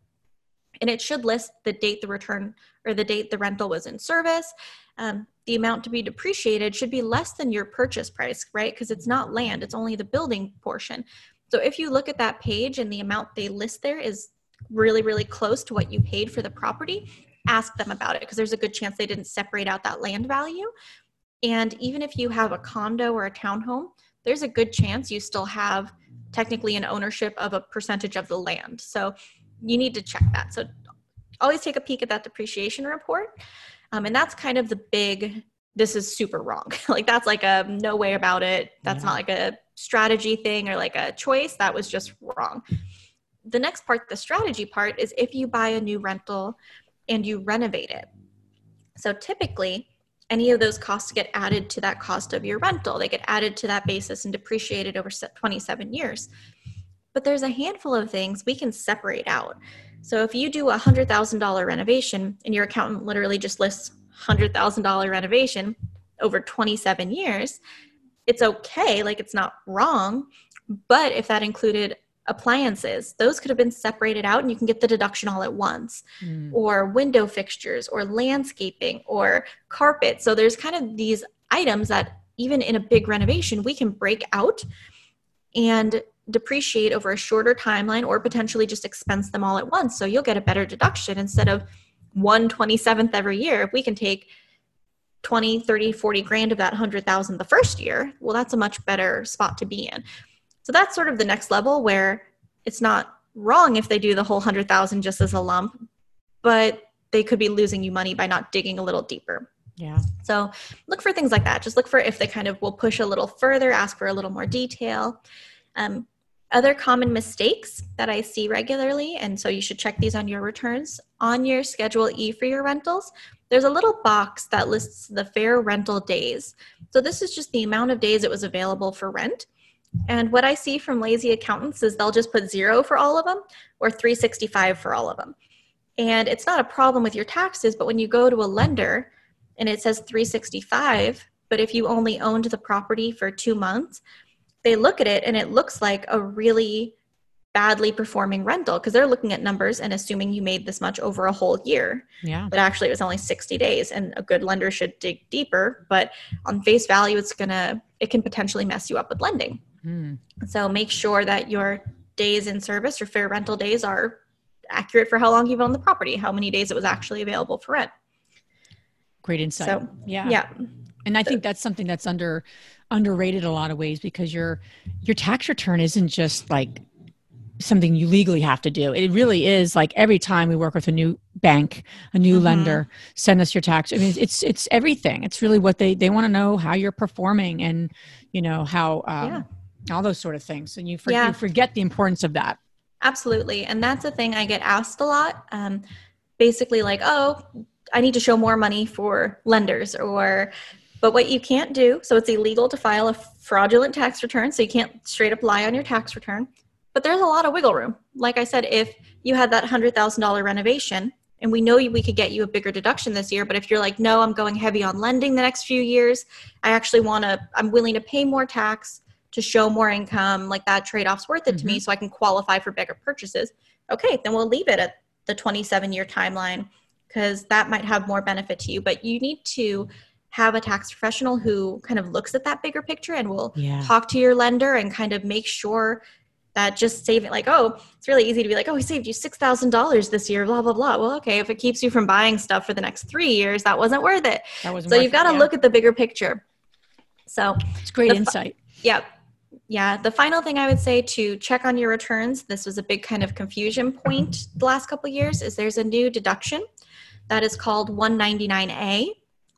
And it should list the date the return or the date the rental was in service. Um, the amount to be depreciated should be less than your purchase price, right? Because it's not land, it's only the building portion. So if you look at that page and the amount they list there is really, really close to what you paid for the property, ask them about it because there's a good chance they didn't separate out that land value. And even if you have a condo or a townhome, there's a good chance you still have technically an ownership of a percentage of the land. So you need to check that. So always take a peek at that depreciation report. Um, and that's kind of the big, this is super wrong. like that's like a no way about it. That's yeah. not like a strategy thing or like a choice. That was just wrong. The next part, the strategy part, is if you buy a new rental and you renovate it. So typically, any of those costs get added to that cost of your rental. They get added to that basis and depreciated over 27 years. But there's a handful of things we can separate out. So if you do a $100,000 renovation and your accountant literally just lists $100,000 renovation over 27 years, it's okay, like it's not wrong. But if that included appliances, those could have been separated out and you can get the deduction all at once. Mm. Or window fixtures, or landscaping, or carpet. So there's kind of these items that even in a big renovation, we can break out and depreciate over a shorter timeline or potentially just expense them all at once. So you'll get a better deduction instead of 127th every year. If we can take 20, 30, 40 grand of that 100,000 the first year, well, that's a much better spot to be in. So that's sort of the next level where it's not wrong if they do the whole 100,000 just as a lump, but they could be losing you money by not digging a little deeper. Yeah. So look for things like that. Just look for if they kind of will push a little further, ask for a little more detail. Um, other common mistakes that I see regularly, and so you should check these on your returns. On your Schedule E for your rentals, there's a little box that lists the fair rental days. So this is just the amount of days it was available for rent. And what I see from lazy accountants is they'll just put zero for all of them or 365 for all of them. And it's not a problem with your taxes, but when you go to a lender and it says 365, but if you only owned the property for two months, they look at it and it looks like a really badly performing rental because they're looking at numbers and assuming you made this much over a whole year. Yeah. But actually it was only 60 days and a good lender should dig deeper, but on face value it's going to it can potentially mess you up with lending. Mm. So make sure that your days in service or fair rental days are accurate for how long you've owned the property, how many days it was actually available for rent. Great insight. So, yeah. Yeah. And I think that's something that's under underrated a lot of ways because your your tax return isn't just like something you legally have to do. It really is like every time we work with a new bank, a new mm-hmm. lender, send us your tax. I mean, it's it's everything. It's really what they they want to know how you're performing and you know how um, yeah all those sort of things. And you, for, yeah. you forget the importance of that. Absolutely. And that's a thing i get asked a lot. Um, basically like oh i need to show more money for lenders or but what you can't do so it's illegal to file a fraudulent tax return so you can't straight up lie on your tax return. But there's a lot of wiggle room. Like i said if you had that $100000 renovation and we know we could get you a bigger deduction this year but if you're like no i'm going heavy on lending the next few years i actually want to i'm willing to pay more tax to show more income, like that trade off's worth it mm-hmm. to me mm-hmm. so I can qualify for bigger purchases. Okay, then we'll leave it at the 27 year timeline because that might have more benefit to you. But you need to have a tax professional who kind of looks at that bigger picture and will yeah. talk to your lender and kind of make sure that just saving like oh it's really easy to be like oh we saved you $6000 this year blah blah blah well okay if it keeps you from buying stuff for the next three years that wasn't worth it that wasn't so you've got to yeah. look at the bigger picture so it's great insight yeah yeah, the final thing I would say to check on your returns, this was a big kind of confusion point the last couple years, is there's a new deduction that is called 199A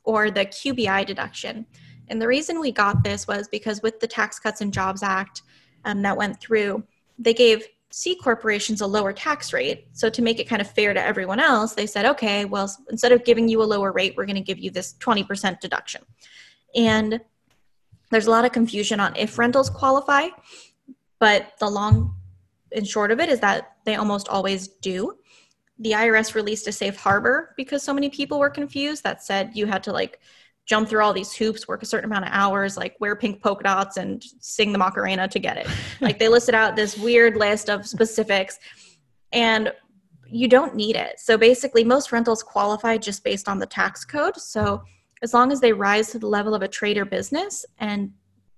or the QBI deduction. And the reason we got this was because with the Tax Cuts and Jobs Act um, that went through, they gave C corporations a lower tax rate. So to make it kind of fair to everyone else, they said, okay, well, instead of giving you a lower rate, we're going to give you this 20% deduction. And there's a lot of confusion on if rentals qualify, but the long and short of it is that they almost always do. The IRS released a safe harbor because so many people were confused that said you had to like jump through all these hoops, work a certain amount of hours, like wear pink polka dots and sing the Macarena to get it. like they listed out this weird list of specifics and you don't need it. So basically most rentals qualify just based on the tax code. So as long as they rise to the level of a trade or business. And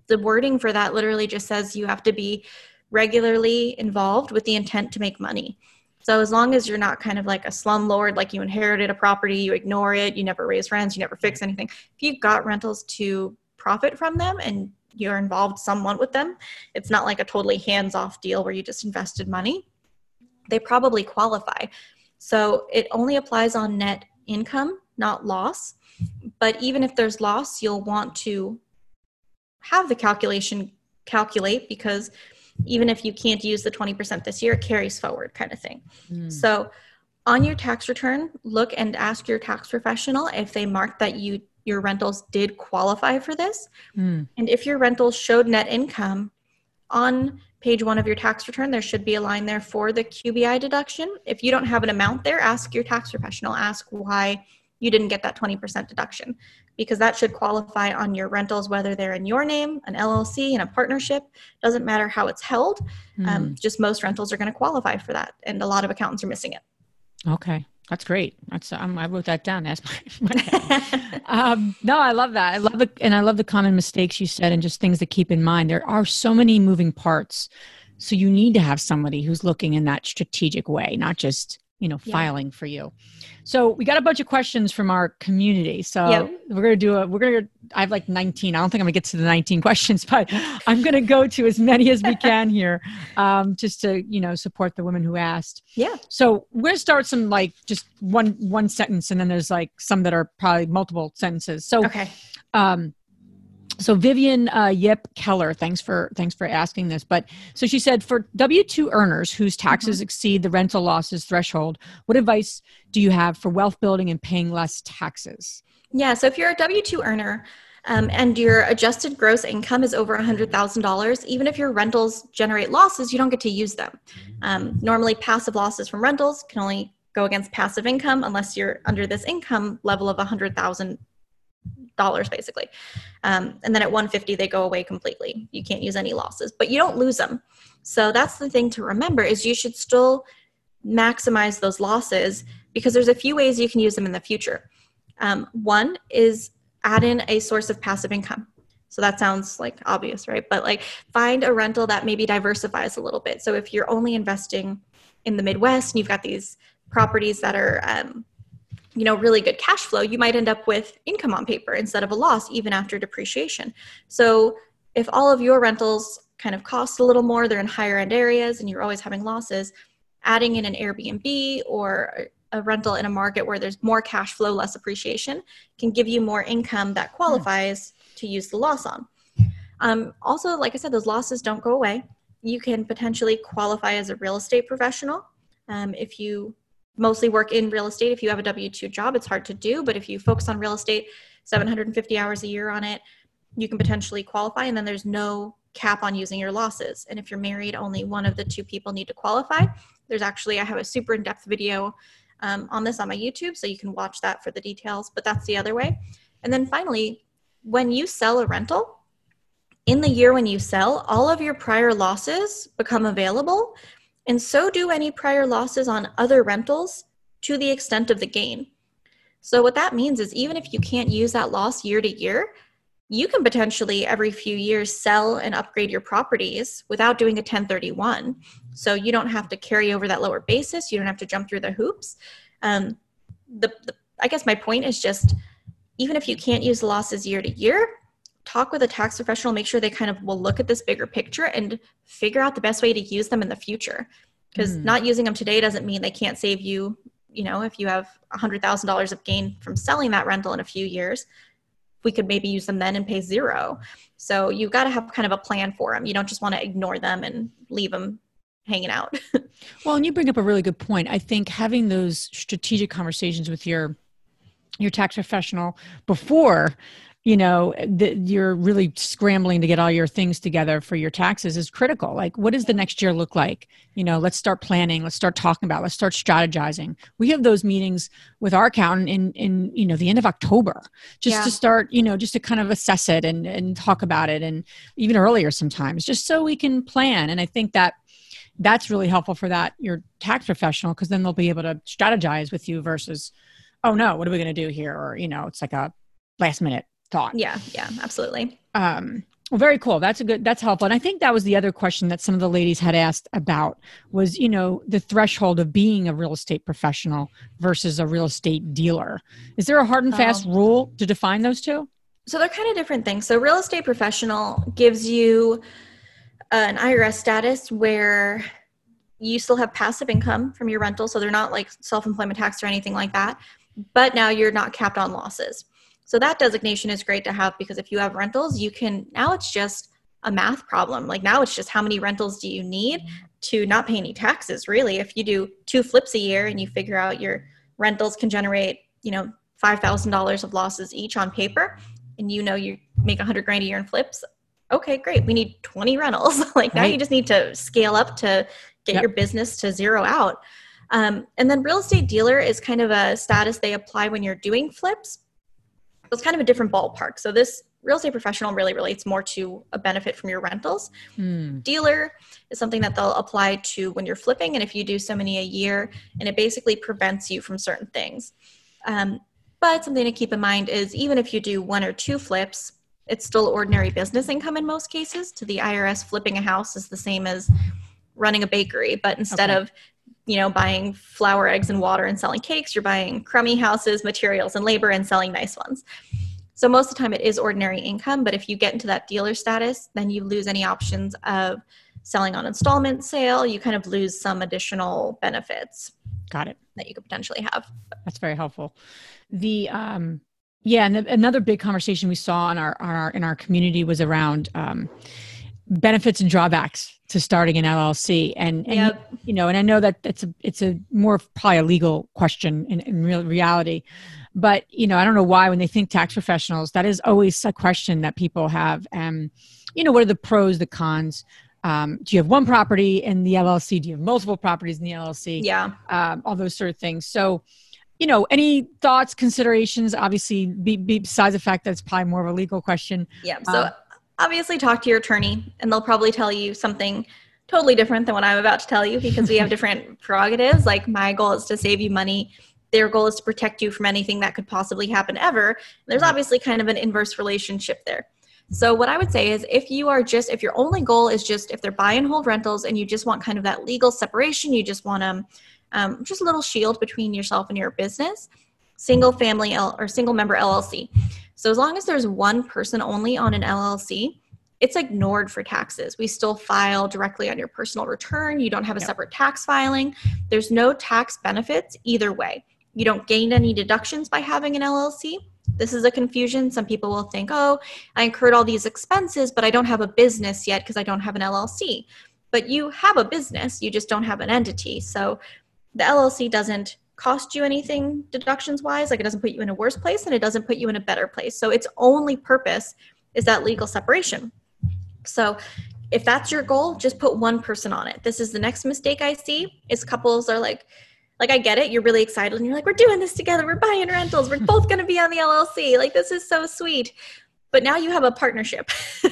the wording for that literally just says you have to be regularly involved with the intent to make money. So as long as you're not kind of like a slumlord like you inherited a property you ignore it you never raise rents you never fix anything if you've got rentals to profit from them and you're involved somewhat with them it's not like a totally hands-off deal where you just invested money they probably qualify. So it only applies on net income not loss but even if there's loss, you'll want to have the calculation calculate because even if you can't use the 20% this year, it carries forward kind of thing. Mm. So on your tax return, look and ask your tax professional if they marked that you your rentals did qualify for this. Mm. And if your rentals showed net income on page one of your tax return, there should be a line there for the QBI deduction. If you don't have an amount there, ask your tax professional, ask why you didn't get that 20% deduction because that should qualify on your rentals, whether they're in your name, an LLC, in a partnership. Doesn't matter how it's held. Mm. Um, just most rentals are going to qualify for that, and a lot of accountants are missing it. Okay. That's great. That's um, I wrote that down. That's my, my um, no, I love that. I love the and I love the common mistakes you said and just things to keep in mind. There are so many moving parts, so you need to have somebody who's looking in that strategic way, not just you know filing yeah. for you. So we got a bunch of questions from our community. So yep. we're gonna do a we're gonna i have like 19 i don't think i'm gonna get to the 19 questions but i'm gonna go to as many as we can here um, just to you know support the women who asked. Yeah. So we're gonna start some like just one one sentence and then there's like some that are probably multiple sentences. So okay. um so Vivian uh, Yip Keller, thanks for thanks for asking this. But so she said, for W two earners whose taxes mm-hmm. exceed the rental losses threshold, what advice do you have for wealth building and paying less taxes? Yeah, so if you're a W two earner um, and your adjusted gross income is over $100,000, even if your rentals generate losses, you don't get to use them. Um, normally, passive losses from rentals can only go against passive income unless you're under this income level of 100,000 dollars basically. Um, and then at 150 they go away completely. You can't use any losses but you don't lose them. So that's the thing to remember is you should still maximize those losses because there's a few ways you can use them in the future. Um, one is add in a source of passive income. So that sounds like obvious right? But like find a rental that maybe diversifies a little bit. So if you're only investing in the midwest and you've got these properties that are um, you know really good cash flow you might end up with income on paper instead of a loss even after depreciation. So if all of your rentals kind of cost a little more they're in higher end areas and you're always having losses adding in an airbnb or a rental in a market where there's more cash flow less appreciation can give you more income that qualifies to use the loss on. Um, also like i said those losses don't go away. You can potentially qualify as a real estate professional um, if you mostly work in real estate. If you have a W 2 job, it's hard to do, but if you focus on real estate, 750 hours a year on it, you can potentially qualify. And then there's no cap on using your losses. And if you're married, only one of the two people need to qualify. There's actually, I have a super in depth video um, on this on my YouTube, so you can watch that for the details, but that's the other way. And then finally, when you sell a rental, in the year when you sell, all of your prior losses become available and so do any prior losses on other rentals to the extent of the gain. So, what that means is even if you can't use that loss year to year, you can potentially every few years sell and upgrade your properties without doing a 1031. So, you don't have to carry over that lower basis, you don't have to jump through the hoops. Um, the, the I guess my point is just even if you can't use the losses year to year, talk with a tax professional, make sure they kind of will look at this bigger picture and figure out the best way to use them in the future. Because mm. not using them today doesn't mean they can't save you, you know, if you have $100,000 of gain from selling that rental in a few years, we could maybe use them then and pay zero. So you've got to have kind of a plan for them. You don't just want to ignore them and leave them hanging out. well, and you bring up a really good point. I think having those strategic conversations with your your tax professional before you know that you're really scrambling to get all your things together for your taxes is critical. Like what does the next year look like? You know let's start planning let's start talking about let's start strategizing. We have those meetings with our accountant in in you know the end of october just yeah. to start you know just to kind of assess it and and talk about it and even earlier sometimes just so we can plan. And i think that that's really helpful for that your tax professional because then they'll be able to strategize with you versus oh no what are we going to do here? Or you know it's like a last minute thought. Yeah, yeah, absolutely. Um, well, very cool. That's a good. That's helpful. And I think that was the other question that some of the ladies had asked about was, you know, the threshold of being a real estate professional versus a real estate dealer. Is there a hard and oh. fast oh. rule to define those two? So they're kind of different things. So real estate professional gives you an IRS status where you still have passive income from your rental, so they're not like self-employment tax or anything like that. But now you're not capped on losses. So that designation is great to have because if you have rentals, you can now it's just a math problem. Like now it's just how many rentals do you need to not pay any taxes, really. If you do two flips a year and you figure out your rentals can generate, you know, $5,000 of losses each on paper and you know you make 100 grand a year in flips, okay, great. We need 20 rentals. like now right. you just need to scale up to get yep. your business to zero out. Um, and then real estate dealer is kind of a status they apply when you're doing flips. It's kind of a different ballpark. So this real estate professional really relates more to a benefit from your rentals. Mm. Dealer is something that they'll apply to when you're flipping, and if you do so many a year, and it basically prevents you from certain things. Um, but something to keep in mind is even if you do one or two flips, it's still ordinary business income in most cases. To the IRS, flipping a house is the same as running a bakery, but instead okay. of you know buying flour, eggs, and water and selling cakes, you're buying crummy houses, materials, and labor and selling nice ones. So most of the time it is ordinary income, but if you get into that dealer status, then you lose any options of selling on installment sale. You kind of lose some additional benefits. Got it. That you could potentially have. That's very helpful. The um yeah, and the, another big conversation we saw in our, our in our community was around um, benefits and drawbacks to starting an LLC, and, and yep. you know, and I know that it's a it's a more probably a legal question in, in real reality, but you know, I don't know why when they think tax professionals, that is always a question that people have. And you know, what are the pros, the cons? Um, do you have one property in the LLC? Do you have multiple properties in the LLC? Yeah, um, all those sort of things. So you know, any thoughts, considerations? Obviously, be, be besides the fact that it's probably more of a legal question. Yeah. So um, obviously, talk to your attorney, and they'll probably tell you something totally different than what I'm about to tell you because we have different prerogatives. Like my goal is to save you money. Their goal is to protect you from anything that could possibly happen ever. There's obviously kind of an inverse relationship there. So what I would say is if you are just if your only goal is just if they're buy and hold rentals and you just want kind of that legal separation, you just want to um, just a little shield between yourself and your business, single family L- or single member LLC. So as long as there's one person only on an LLC, it's ignored for taxes. We still file directly on your personal return. You don't have a yep. separate tax filing. There's no tax benefits either way. You don't gain any deductions by having an LLC. This is a confusion. Some people will think, oh, I incurred all these expenses, but I don't have a business yet because I don't have an LLC. But you have a business, you just don't have an entity. So the LLC doesn't cost you anything deductions wise like it doesn't put you in a worse place and it doesn't put you in a better place. So its only purpose is that legal separation. So if that's your goal just put one person on it. This is the next mistake i see. Is couples are like like i get it. You're really excited and you're like we're doing this together. We're buying rentals. We're both to be on the llc like this is so sweet. But now you have a partnership.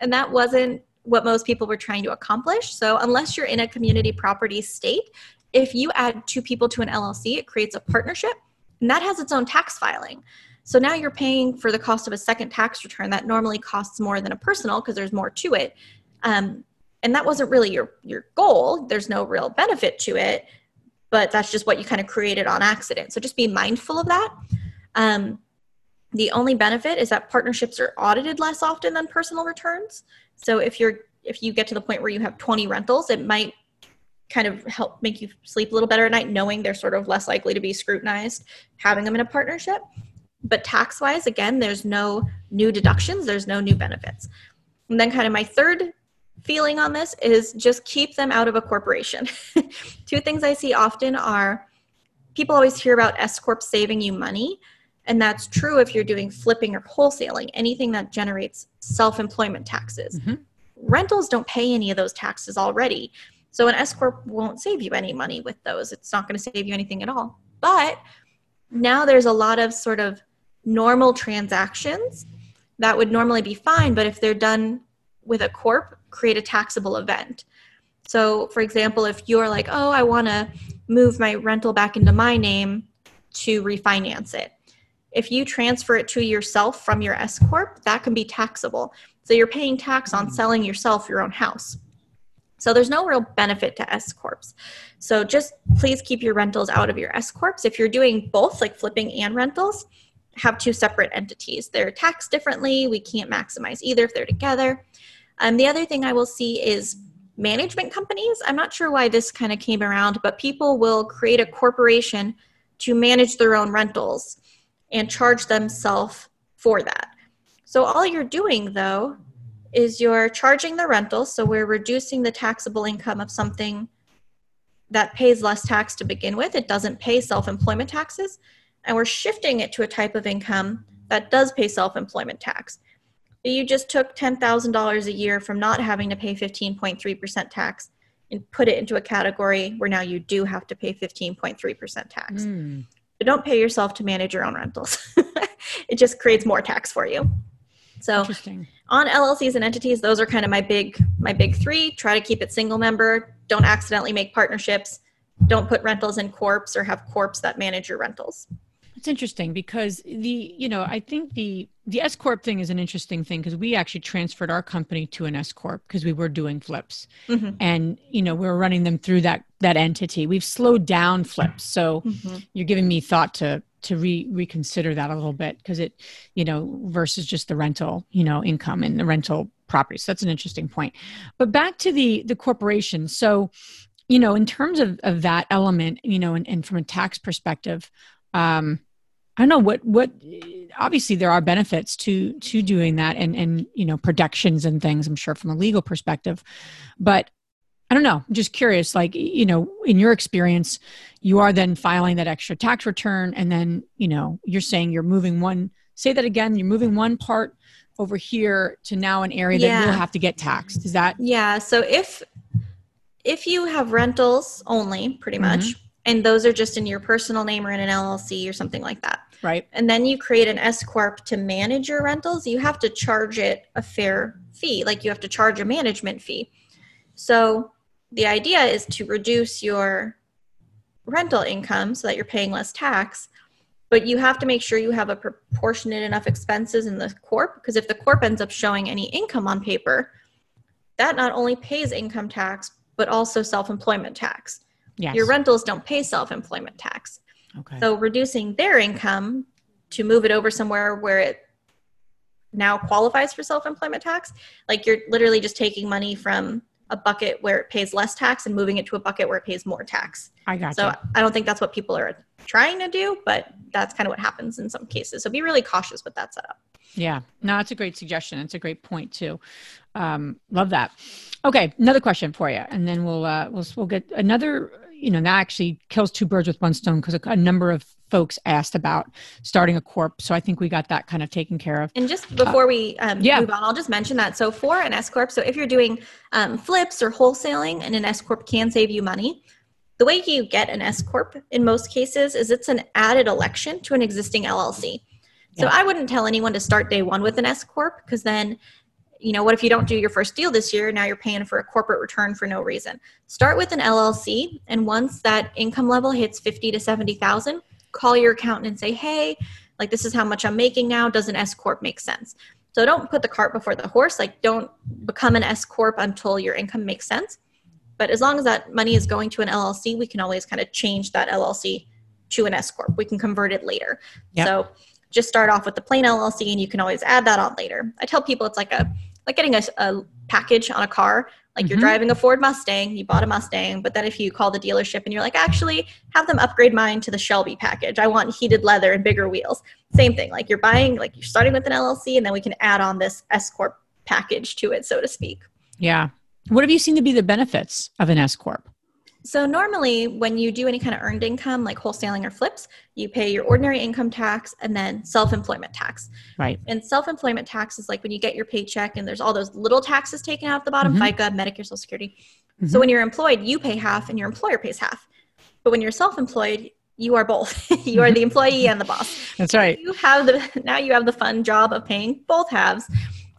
And that wasn't what most people were trying to accomplish. So unless you're in a community property state if you add two people to an LLC, it creates a partnership, and that has its own tax filing. So now you're paying for the cost of a second tax return that normally costs more than a personal because there's more to it. Um, and that wasn't really your your goal. There's no real benefit to it, but that's just what you kind of created on accident. So just be mindful of that. Um, the only benefit is that partnerships are audited less often than personal returns. So if you're if you get to the point where you have 20 rentals, it might kind of help make you sleep a little better at night, knowing they're sort of less likely to be scrutinized, having them in a partnership. But tax wise, again, there's no new deductions, there's no new benefits. And then, kind of, my third feeling on this is just keep them out of a corporation. Two things I see often are people always hear about S Corp saving you money. And that's true if you're doing flipping or wholesaling, anything that generates self employment taxes. Mm-hmm. Rentals don't pay any of those taxes already. So an S corp won't save you any money with those. It's not going to save you anything at all. But now there's a lot of sort of normal transactions that would normally be fine, but if they're done with a corp, create a taxable event. So, for example, if you're like, "Oh, I want to move my rental back into my name to refinance it." If you transfer it to yourself from your S corp, that can be taxable. So you're paying tax on hmm. selling yourself your own house. So there's no real benefit to S corps. So just please keep your rentals out of your S corps. If you're doing both, like flipping and rentals, have two separate entities. They're taxed differently. We can't maximize either if they're together. Um, the other thing I will see is management companies. I'm not sure why this kind of came around, but people will create a corporation to manage their own rentals and charge themselves for that. So all you're doing though is you're charging the rental, so we're reducing the taxable income of something that pays less tax to begin with. It doesn't pay self employment taxes, and we're shifting it to a type of income that does pay self employment tax. You just took $10,000 a year from not having to pay 15.3% tax and put it into a category where now you do have to pay 15.3% tax. Mm. But don't pay yourself to manage your own rentals. it just creates more tax for you. So Interesting. On LLCs and entities, those are kind of my big my big three. Try to keep it single member. Don't accidentally make partnerships. Don't put rentals in corps or have corps that manage your rentals. It's interesting because the you know I think the the S corp thing is an interesting thing because we actually transferred our company to an S corp because we were doing flips Mhm. and you know we were running them through that that entity. We've slowed down flips, so Mhm. you're giving me thought to to re- reconsider that a little bit because it you know versus just the rental you know income and the rental properties. So that's an interesting point. But back to the the corporation. So you know in terms of of that element, you know, and, and from a tax perspective. Um, I don't know what what obviously there are benefits to to doing that and and you know protections and things I'm sure from a legal perspective but I don't know I'm just curious like you know in your experience you are then filing that extra tax return and then you know you're saying you're moving one say that again you're moving one part over here to now an area that you'll have to get taxed is that Yeah. So if if you have rentals only, pretty Mhm. much, and those are just in your personal name or in an LLC or something like that, right and then you create an S corp to manage your rentals, you have to charge it a fair fee. Like you have to charge a management fee. So the idea is to reduce your rental income so that you're paying less tax. But you have to make sure you have a proportionate enough expenses in the corp because if the corp ends up showing any income on paper, that not only pays income tax but also self-employment tax. yes Your rentals don't pay self-employment tax. okay So reducing their income to move it over somewhere where it now qualifies for self-employment tax, like you're literally just taking money from a bucket where it pays less tax and moving it to a bucket where it pays more tax. I got So you. I don't think that's what people are trying to do, but that's kind of what happens in some cases. So be really cautious with that setup. Yeah, no, it's a great suggestion. It's a great point too. Um, love that. Okay, another question for you, and then we'll uh, we'll we'll get another. You know, that actually kills two birds with one stone because a, a number of folks asked about starting a corp. So I think we got that kind of taken care of. And just before we um, yeah. move on, I'll just mention that. So for an S corp, so if you're doing um, flips or wholesaling, and an S corp can save you money. The way you get an S corp in most cases is it's an added election to an existing LLC. So I wouldn't tell anyone to start day one with an S corp because then, you know, what if you don't do your first deal this year? Now you're paying for a corporate return for no reason. Start with an LLC, and once that income level hits fifty to seventy thousand, call your accountant and say, "Hey, like this is how much I'm making now. Does an S corp make sense?" So don't put the cart before the horse. Like don't become an S corp until your income makes sense. But as long as that money is going to an LLC, we can always kind of change that LLC to an S corp. We can convert it later. Yep. So just start off with the plain LLC, and you can always add that on later. I tell people it's like a like getting a, a package on a car. Like you're Mhm. driving a Ford Mustang, you bought a Mustang, but then if you call the dealership and you're like, actually, have them upgrade mine to the Shelby package. I want heated leather and bigger wheels. Same thing. Like you're buying, like you're starting with an LLC, and then we can add on this S corp package to it, so to speak. Yeah. What have you seen to be the benefits of an S corp? So normally when you do any kind of earned income like wholesaling or flips, you pay your ordinary income tax and then self-employment tax. Right. And self-employment tax is like when you get your paycheck and there's all those little taxes taken out at the bottom, Mhm. FICA, Medicare, Social Security. Mhm. So when you're employed, you pay half and your employer pays half. But when you're self-employed, you are both. you are the employee and the boss. That's right. You have the now you have the fun job of paying both halves.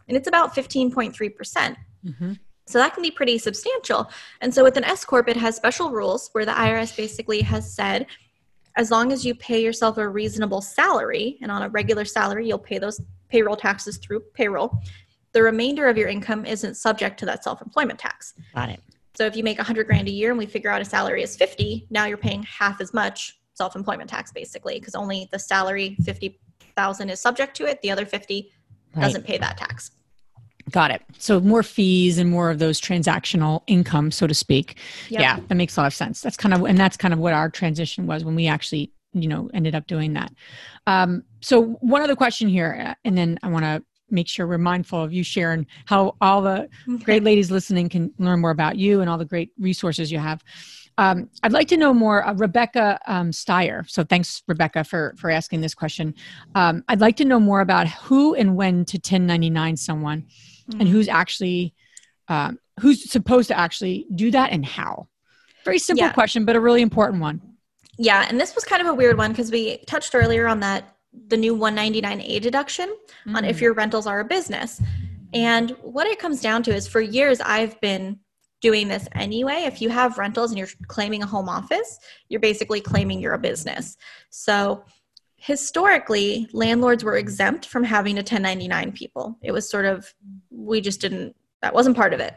And it's about 15.3%. Mhm. So that can be pretty substantial. And so with an S corp, it has special rules where the IRS basically has said, as long as you pay yourself a reasonable salary, and on a regular salary, you'll pay those payroll taxes through payroll. The remainder of your income isn't subject to that self-employment tax. Got it. So if you make 100 grand a year and we figure out a salary is 50, now you're paying half as much self-employment tax basically because only the salary 50,000 is subject to it, the other 50 Right. doesn't pay that tax. Got it. So more fees and more of those transactional income, so to speak. Yep. Yeah, that makes a lot of sense. That's kind of and that's kind of what our transition was when we actually, you know, ended up doing that. Um, so one other question here, uh, and then I want to make sure we're mindful of you sharing how all the great ladies listening can learn more about you and all the great resources you have. Um, I'd like to know more, uh, Rebecca um, Steyer. So thanks, Rebecca, for for asking this question. Um, I'd like to know more about who and when to 1099 someone, and who's actually um, who's supposed to actually do that and how? Very simple Yeah. question, but a really important one. Yeah, and this was kind of a weird one because we touched earlier on that the new 199A deduction on if Mm. your rentals are a business. And what it comes down to is for years I've been doing this anyway. If you have rentals and you're claiming a home office, you're basically claiming you're a business. So historically, landlords were exempt from having to 1099 people. It was sort of, we just didn't, that wasn't part of it.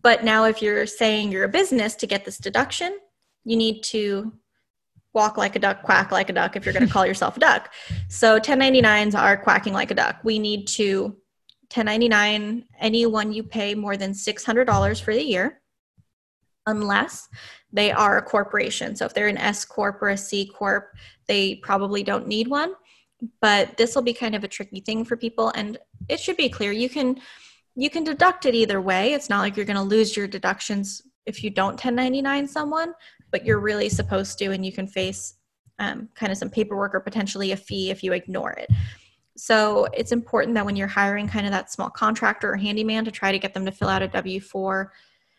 But now, if you're saying you're a business to get this deduction, you need to walk like a duck, quack like a duck if you're going to call yourself a duck. So 1099s are quacking like a duck. We need to 1099 anyone you pay more than $600 for the year, unless they are a corporation. So if they're an S Corp or a C Corp, they probably don't need one. But this will be kind of a tricky thing for people. And it should be clear you can you can deduct it either way. It's not like you're going to lose your deductions if you don't 1099 someone, but you're really supposed to, and you can face um, kind of some paperwork or potentially a fee if you ignore it. So it's important that when you're hiring kind of that small contractor or handyman to try to get them to fill out a W 4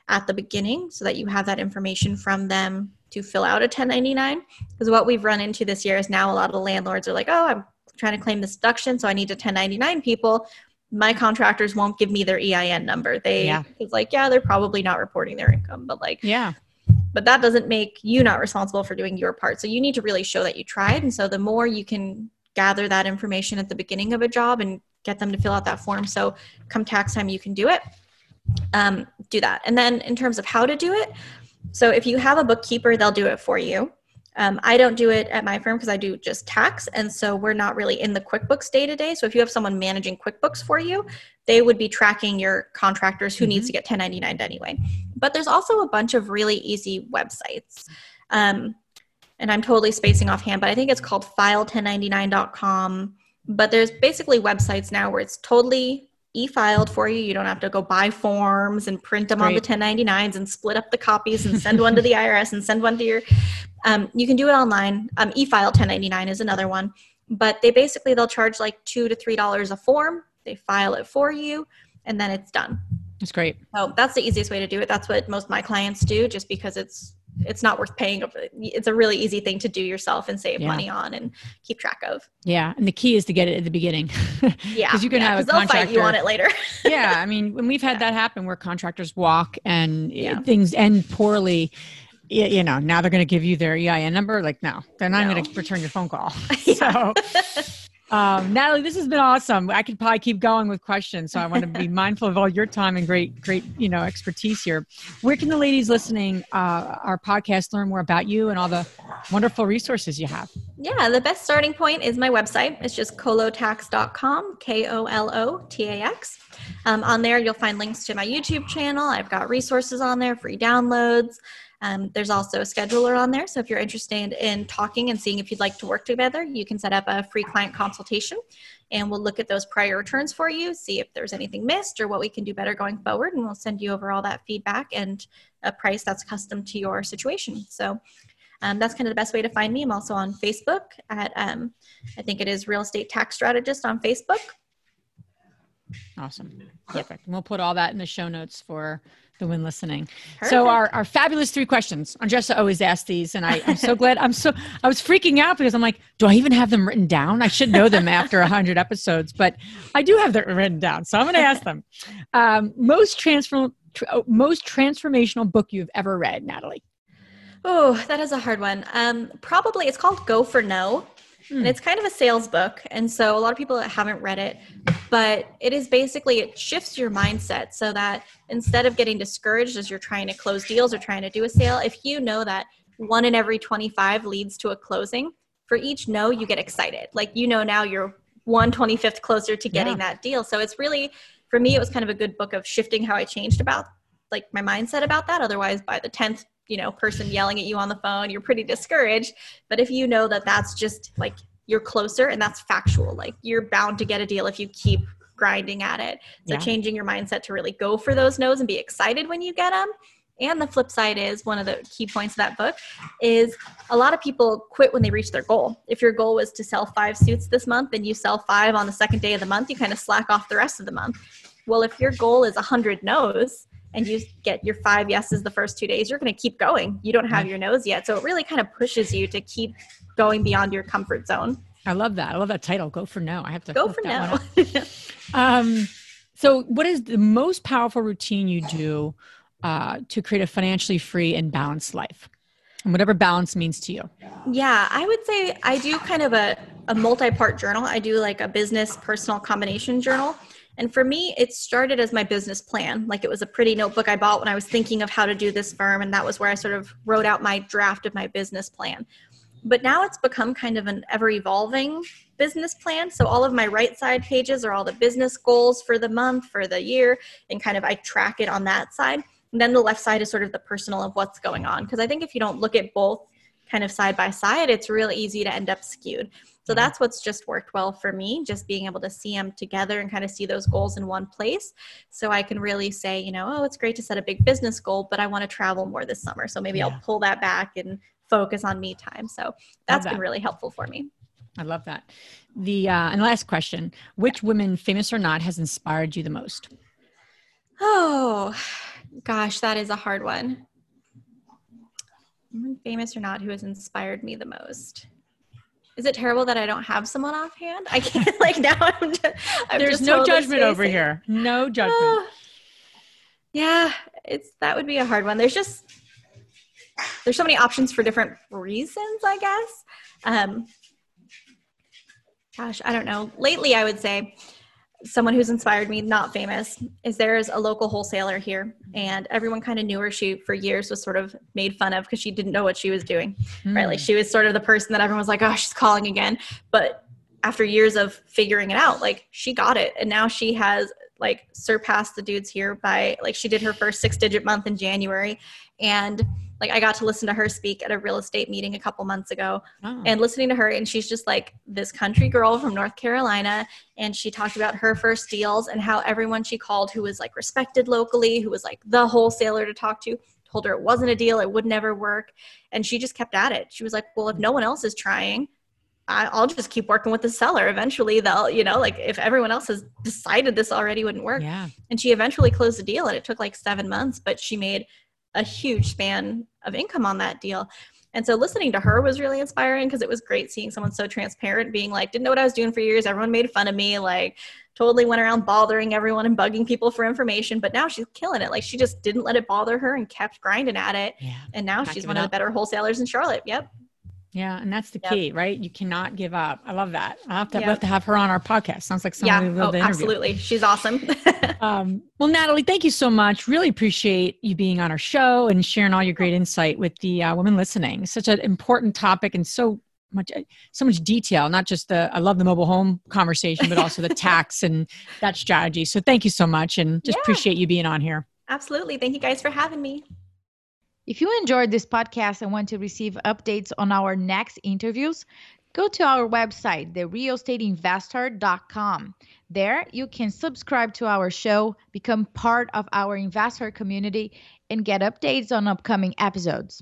at the beginning so that you have that information from them to fill out a 1099. Because what we've run into this year is now a lot of the landlords are like, oh, I'm trying to claim this deduction, so I need to 1099 people. My contractors won't give me their EIN number. They, Yeah. it's like, yeah, they're probably not reporting their income, but like, Yeah. but that doesn't make you not responsible for doing your part. So you need to really show that you tried. And so the more you can gather that information at the beginning of a job and get them to fill out that form. So come tax time, you can do it. Um, do that. And then in terms of how to do it, so if you have a bookkeeper, they'll do it for you. Um, I don't do it at my firm because I do just tax. And so we're not really in the QuickBooks day to day. So if you have someone managing QuickBooks for you, they would be tracking your contractors who needs to get 1099 anyway. But there's also a bunch of really easy websites. Um, and I'm totally spacing offhand, but I think it's called file1099.com. But there's basically websites now where it's totally e-filed for you. You don't have to go buy forms and print them on the 1099s and split up the copies and send one to the IRS and send one to your. Um, you can do it online. Um, e-file 1099 is another one, but they basically they'll charge like two to three dollars a form. They file it for you, and then it's done. That's great. So that's the easiest way to do it. That's what most of my clients do, just because it's it's not worth paying. It's a really easy thing to do yourself and save Yeah. money on and keep track of. Yeah. And the key is to get it at the beginning. yeah because you can yeah, have a they'll fight you on it later. yeah, I mean, when we've had that happen where contractors walk and Yeah. things end poorly, you know, now they're going to give you their EIN number. Like, no, they're not No. going to return your phone call. So, um, Natalie, this has been awesome. I could probably keep going with questions, so I want to be mindful of all your time and great, great, you know, expertise here. Where can the ladies listening uh, our podcast learn more about you and all the wonderful resources you have? Yeah, the best starting point is my website. It's just kolotax.com, K O L O T A X. Um, on there, you'll find links to my YouTube channel. I've got resources on there, free downloads. Um, there's also a scheduler on there. So if you're interested in talking and seeing if you'd like to work together, you can set up a free client consultation and we'll look at those prior returns for you, see if there's anything missed or what we can do better going forward. And we'll send you over all that feedback and a price that's custom to your situation. So um, that's kind of the best way to find me. I'm also on Facebook at, um, I think it is Real Estate Tax Strategist on Facebook. Awesome. Perfect. And we'll put all that in the show notes for the one listening. Perfect. So our, our fabulous three questions. Andressa always asks these, and I, I'm so glad. I'm so I was freaking out because I'm like, do I even have them written down? I should know them after hundred episodes, but I do have them written down. So I'm going to ask them. Um, most transfer tr- oh, most transformational book you've ever read, Natalie. Oh, that is a hard one. Um, probably it's called Go for No, Hmm. and it's kind of a sales book. And so a lot of people haven't read it, but it is basically it shifts your mindset so that instead of getting discouraged as you're trying to close deals or trying to do a sale, if you know that one in every 25 leads to a closing, for each no, you get excited. Like you know now you're one 25th closer to getting Yeah. that deal. So it's really for me, it was kind of a good book of shifting how I changed about like my mindset about that. Otherwise, by the 10th you know person yelling at you on the phone you're pretty discouraged. But if you know that that's just like you're closer and that's factual like you're bound to get a deal if you keep grinding at it. So Yeah. changing your mindset to really go for those no's and be excited when you get them and the flip side is one of the key points of that book is a lot of people quit when they reach their goal. If your goal was to sell five suits this month and you sell five on the second day of the month you kind of slack off the rest of the month. Well if your goal is 100 no's and you get your five yeses the first two days, you're going to keep going. You don't have your nose yet. So it really kind of pushes you to keep going beyond your comfort zone. I love that. I love that title. Go for no. I have to go for no. um, so, what is the most powerful routine you do uh, to create a financially free and balanced life? And whatever balance means to you. Yeah, I would say I do kind of a, a multi part journal. I do like a business personal combination journal. And for me, it started as my business plan. Like it was a pretty notebook I bought when I was thinking of how to do this firm. And that was where I sort of wrote out my draft of my business plan. But now it's become kind of an ever evolving business plan. So all of my right side pages are all the business goals for the month, for the year, and kind of I track it on that side. And then the left side is sort of the personal of what's going on. Because I think if you don't look at both kind of side by side, it's real easy to end up skewed. So mm-hmm. that's what's just worked well for me, just being able to see them together and kind of see those goals in one place. So I can really say, you know, oh, it's great to set a big business goal, but I want to travel more this summer. So maybe yeah. I'll pull that back and focus on me time. So that's that. been really helpful for me. I love that. The uh, and last question: Which women, famous or not, has inspired you the most? Oh, gosh, that is a hard one. Famous or not, who has inspired me the most? Is it terrible that I don't have someone offhand? I can't like now. I'm just, I'm There's no totally judgment spacing. over here. No judgment. Uh, yeah, it's that would be a hard one. There's just there's so many options for different reasons, I guess. Um, gosh, I don't know. Lately, I would say someone who's inspired me, not famous, is there's a local wholesaler here, and everyone kind of knew her. She for years was sort of made fun of because she didn't know what she was doing, mm. right? Like she was sort of the person that everyone was like, "Oh, she's calling again," but after years of figuring it out, like she got it, and now she has like surpassed the dudes here by like she did her first six digit month in January, and like I got to listen to her speak at a real estate meeting a couple months ago oh. and listening to her and she's just like this country girl from North Carolina and she talked about her first deals and how everyone she called who was like respected locally who was like the wholesaler to talk to told her it wasn't a deal it would never work and she just kept at it she was like well if no one else is trying I'll just keep working with the seller. Eventually, they'll, you know, like if everyone else has decided this already wouldn't work. Yeah. And she eventually closed the deal and it took like seven months, but she made a huge span of income on that deal. And so listening to her was really inspiring because it was great seeing someone so transparent, being like, didn't know what I was doing for years. Everyone made fun of me, like, totally went around bothering everyone and bugging people for information. But now she's killing it. Like, she just didn't let it bother her and kept grinding at it. Yeah. And now she's one of the better wholesalers in Charlotte. Yep. Yeah, and that's the yep. key, right? You cannot give up. I love that. I have to, yep. have, to have her on our podcast. Sounds like someone yeah. we love oh, Absolutely, she's awesome. um, well, Natalie, thank you so much. Really appreciate you being on our show and sharing all your great insight with the uh, women listening. Such an important topic and so much, so much detail. Not just the I love the mobile home conversation, but also the tax and that strategy. So thank you so much, and just yeah. appreciate you being on here. Absolutely, thank you guys for having me. If you enjoyed this podcast and want to receive updates on our next interviews, go to our website, therealestateinvesther.com. There, you can subscribe to our show, become part of our investor community, and get updates on upcoming episodes.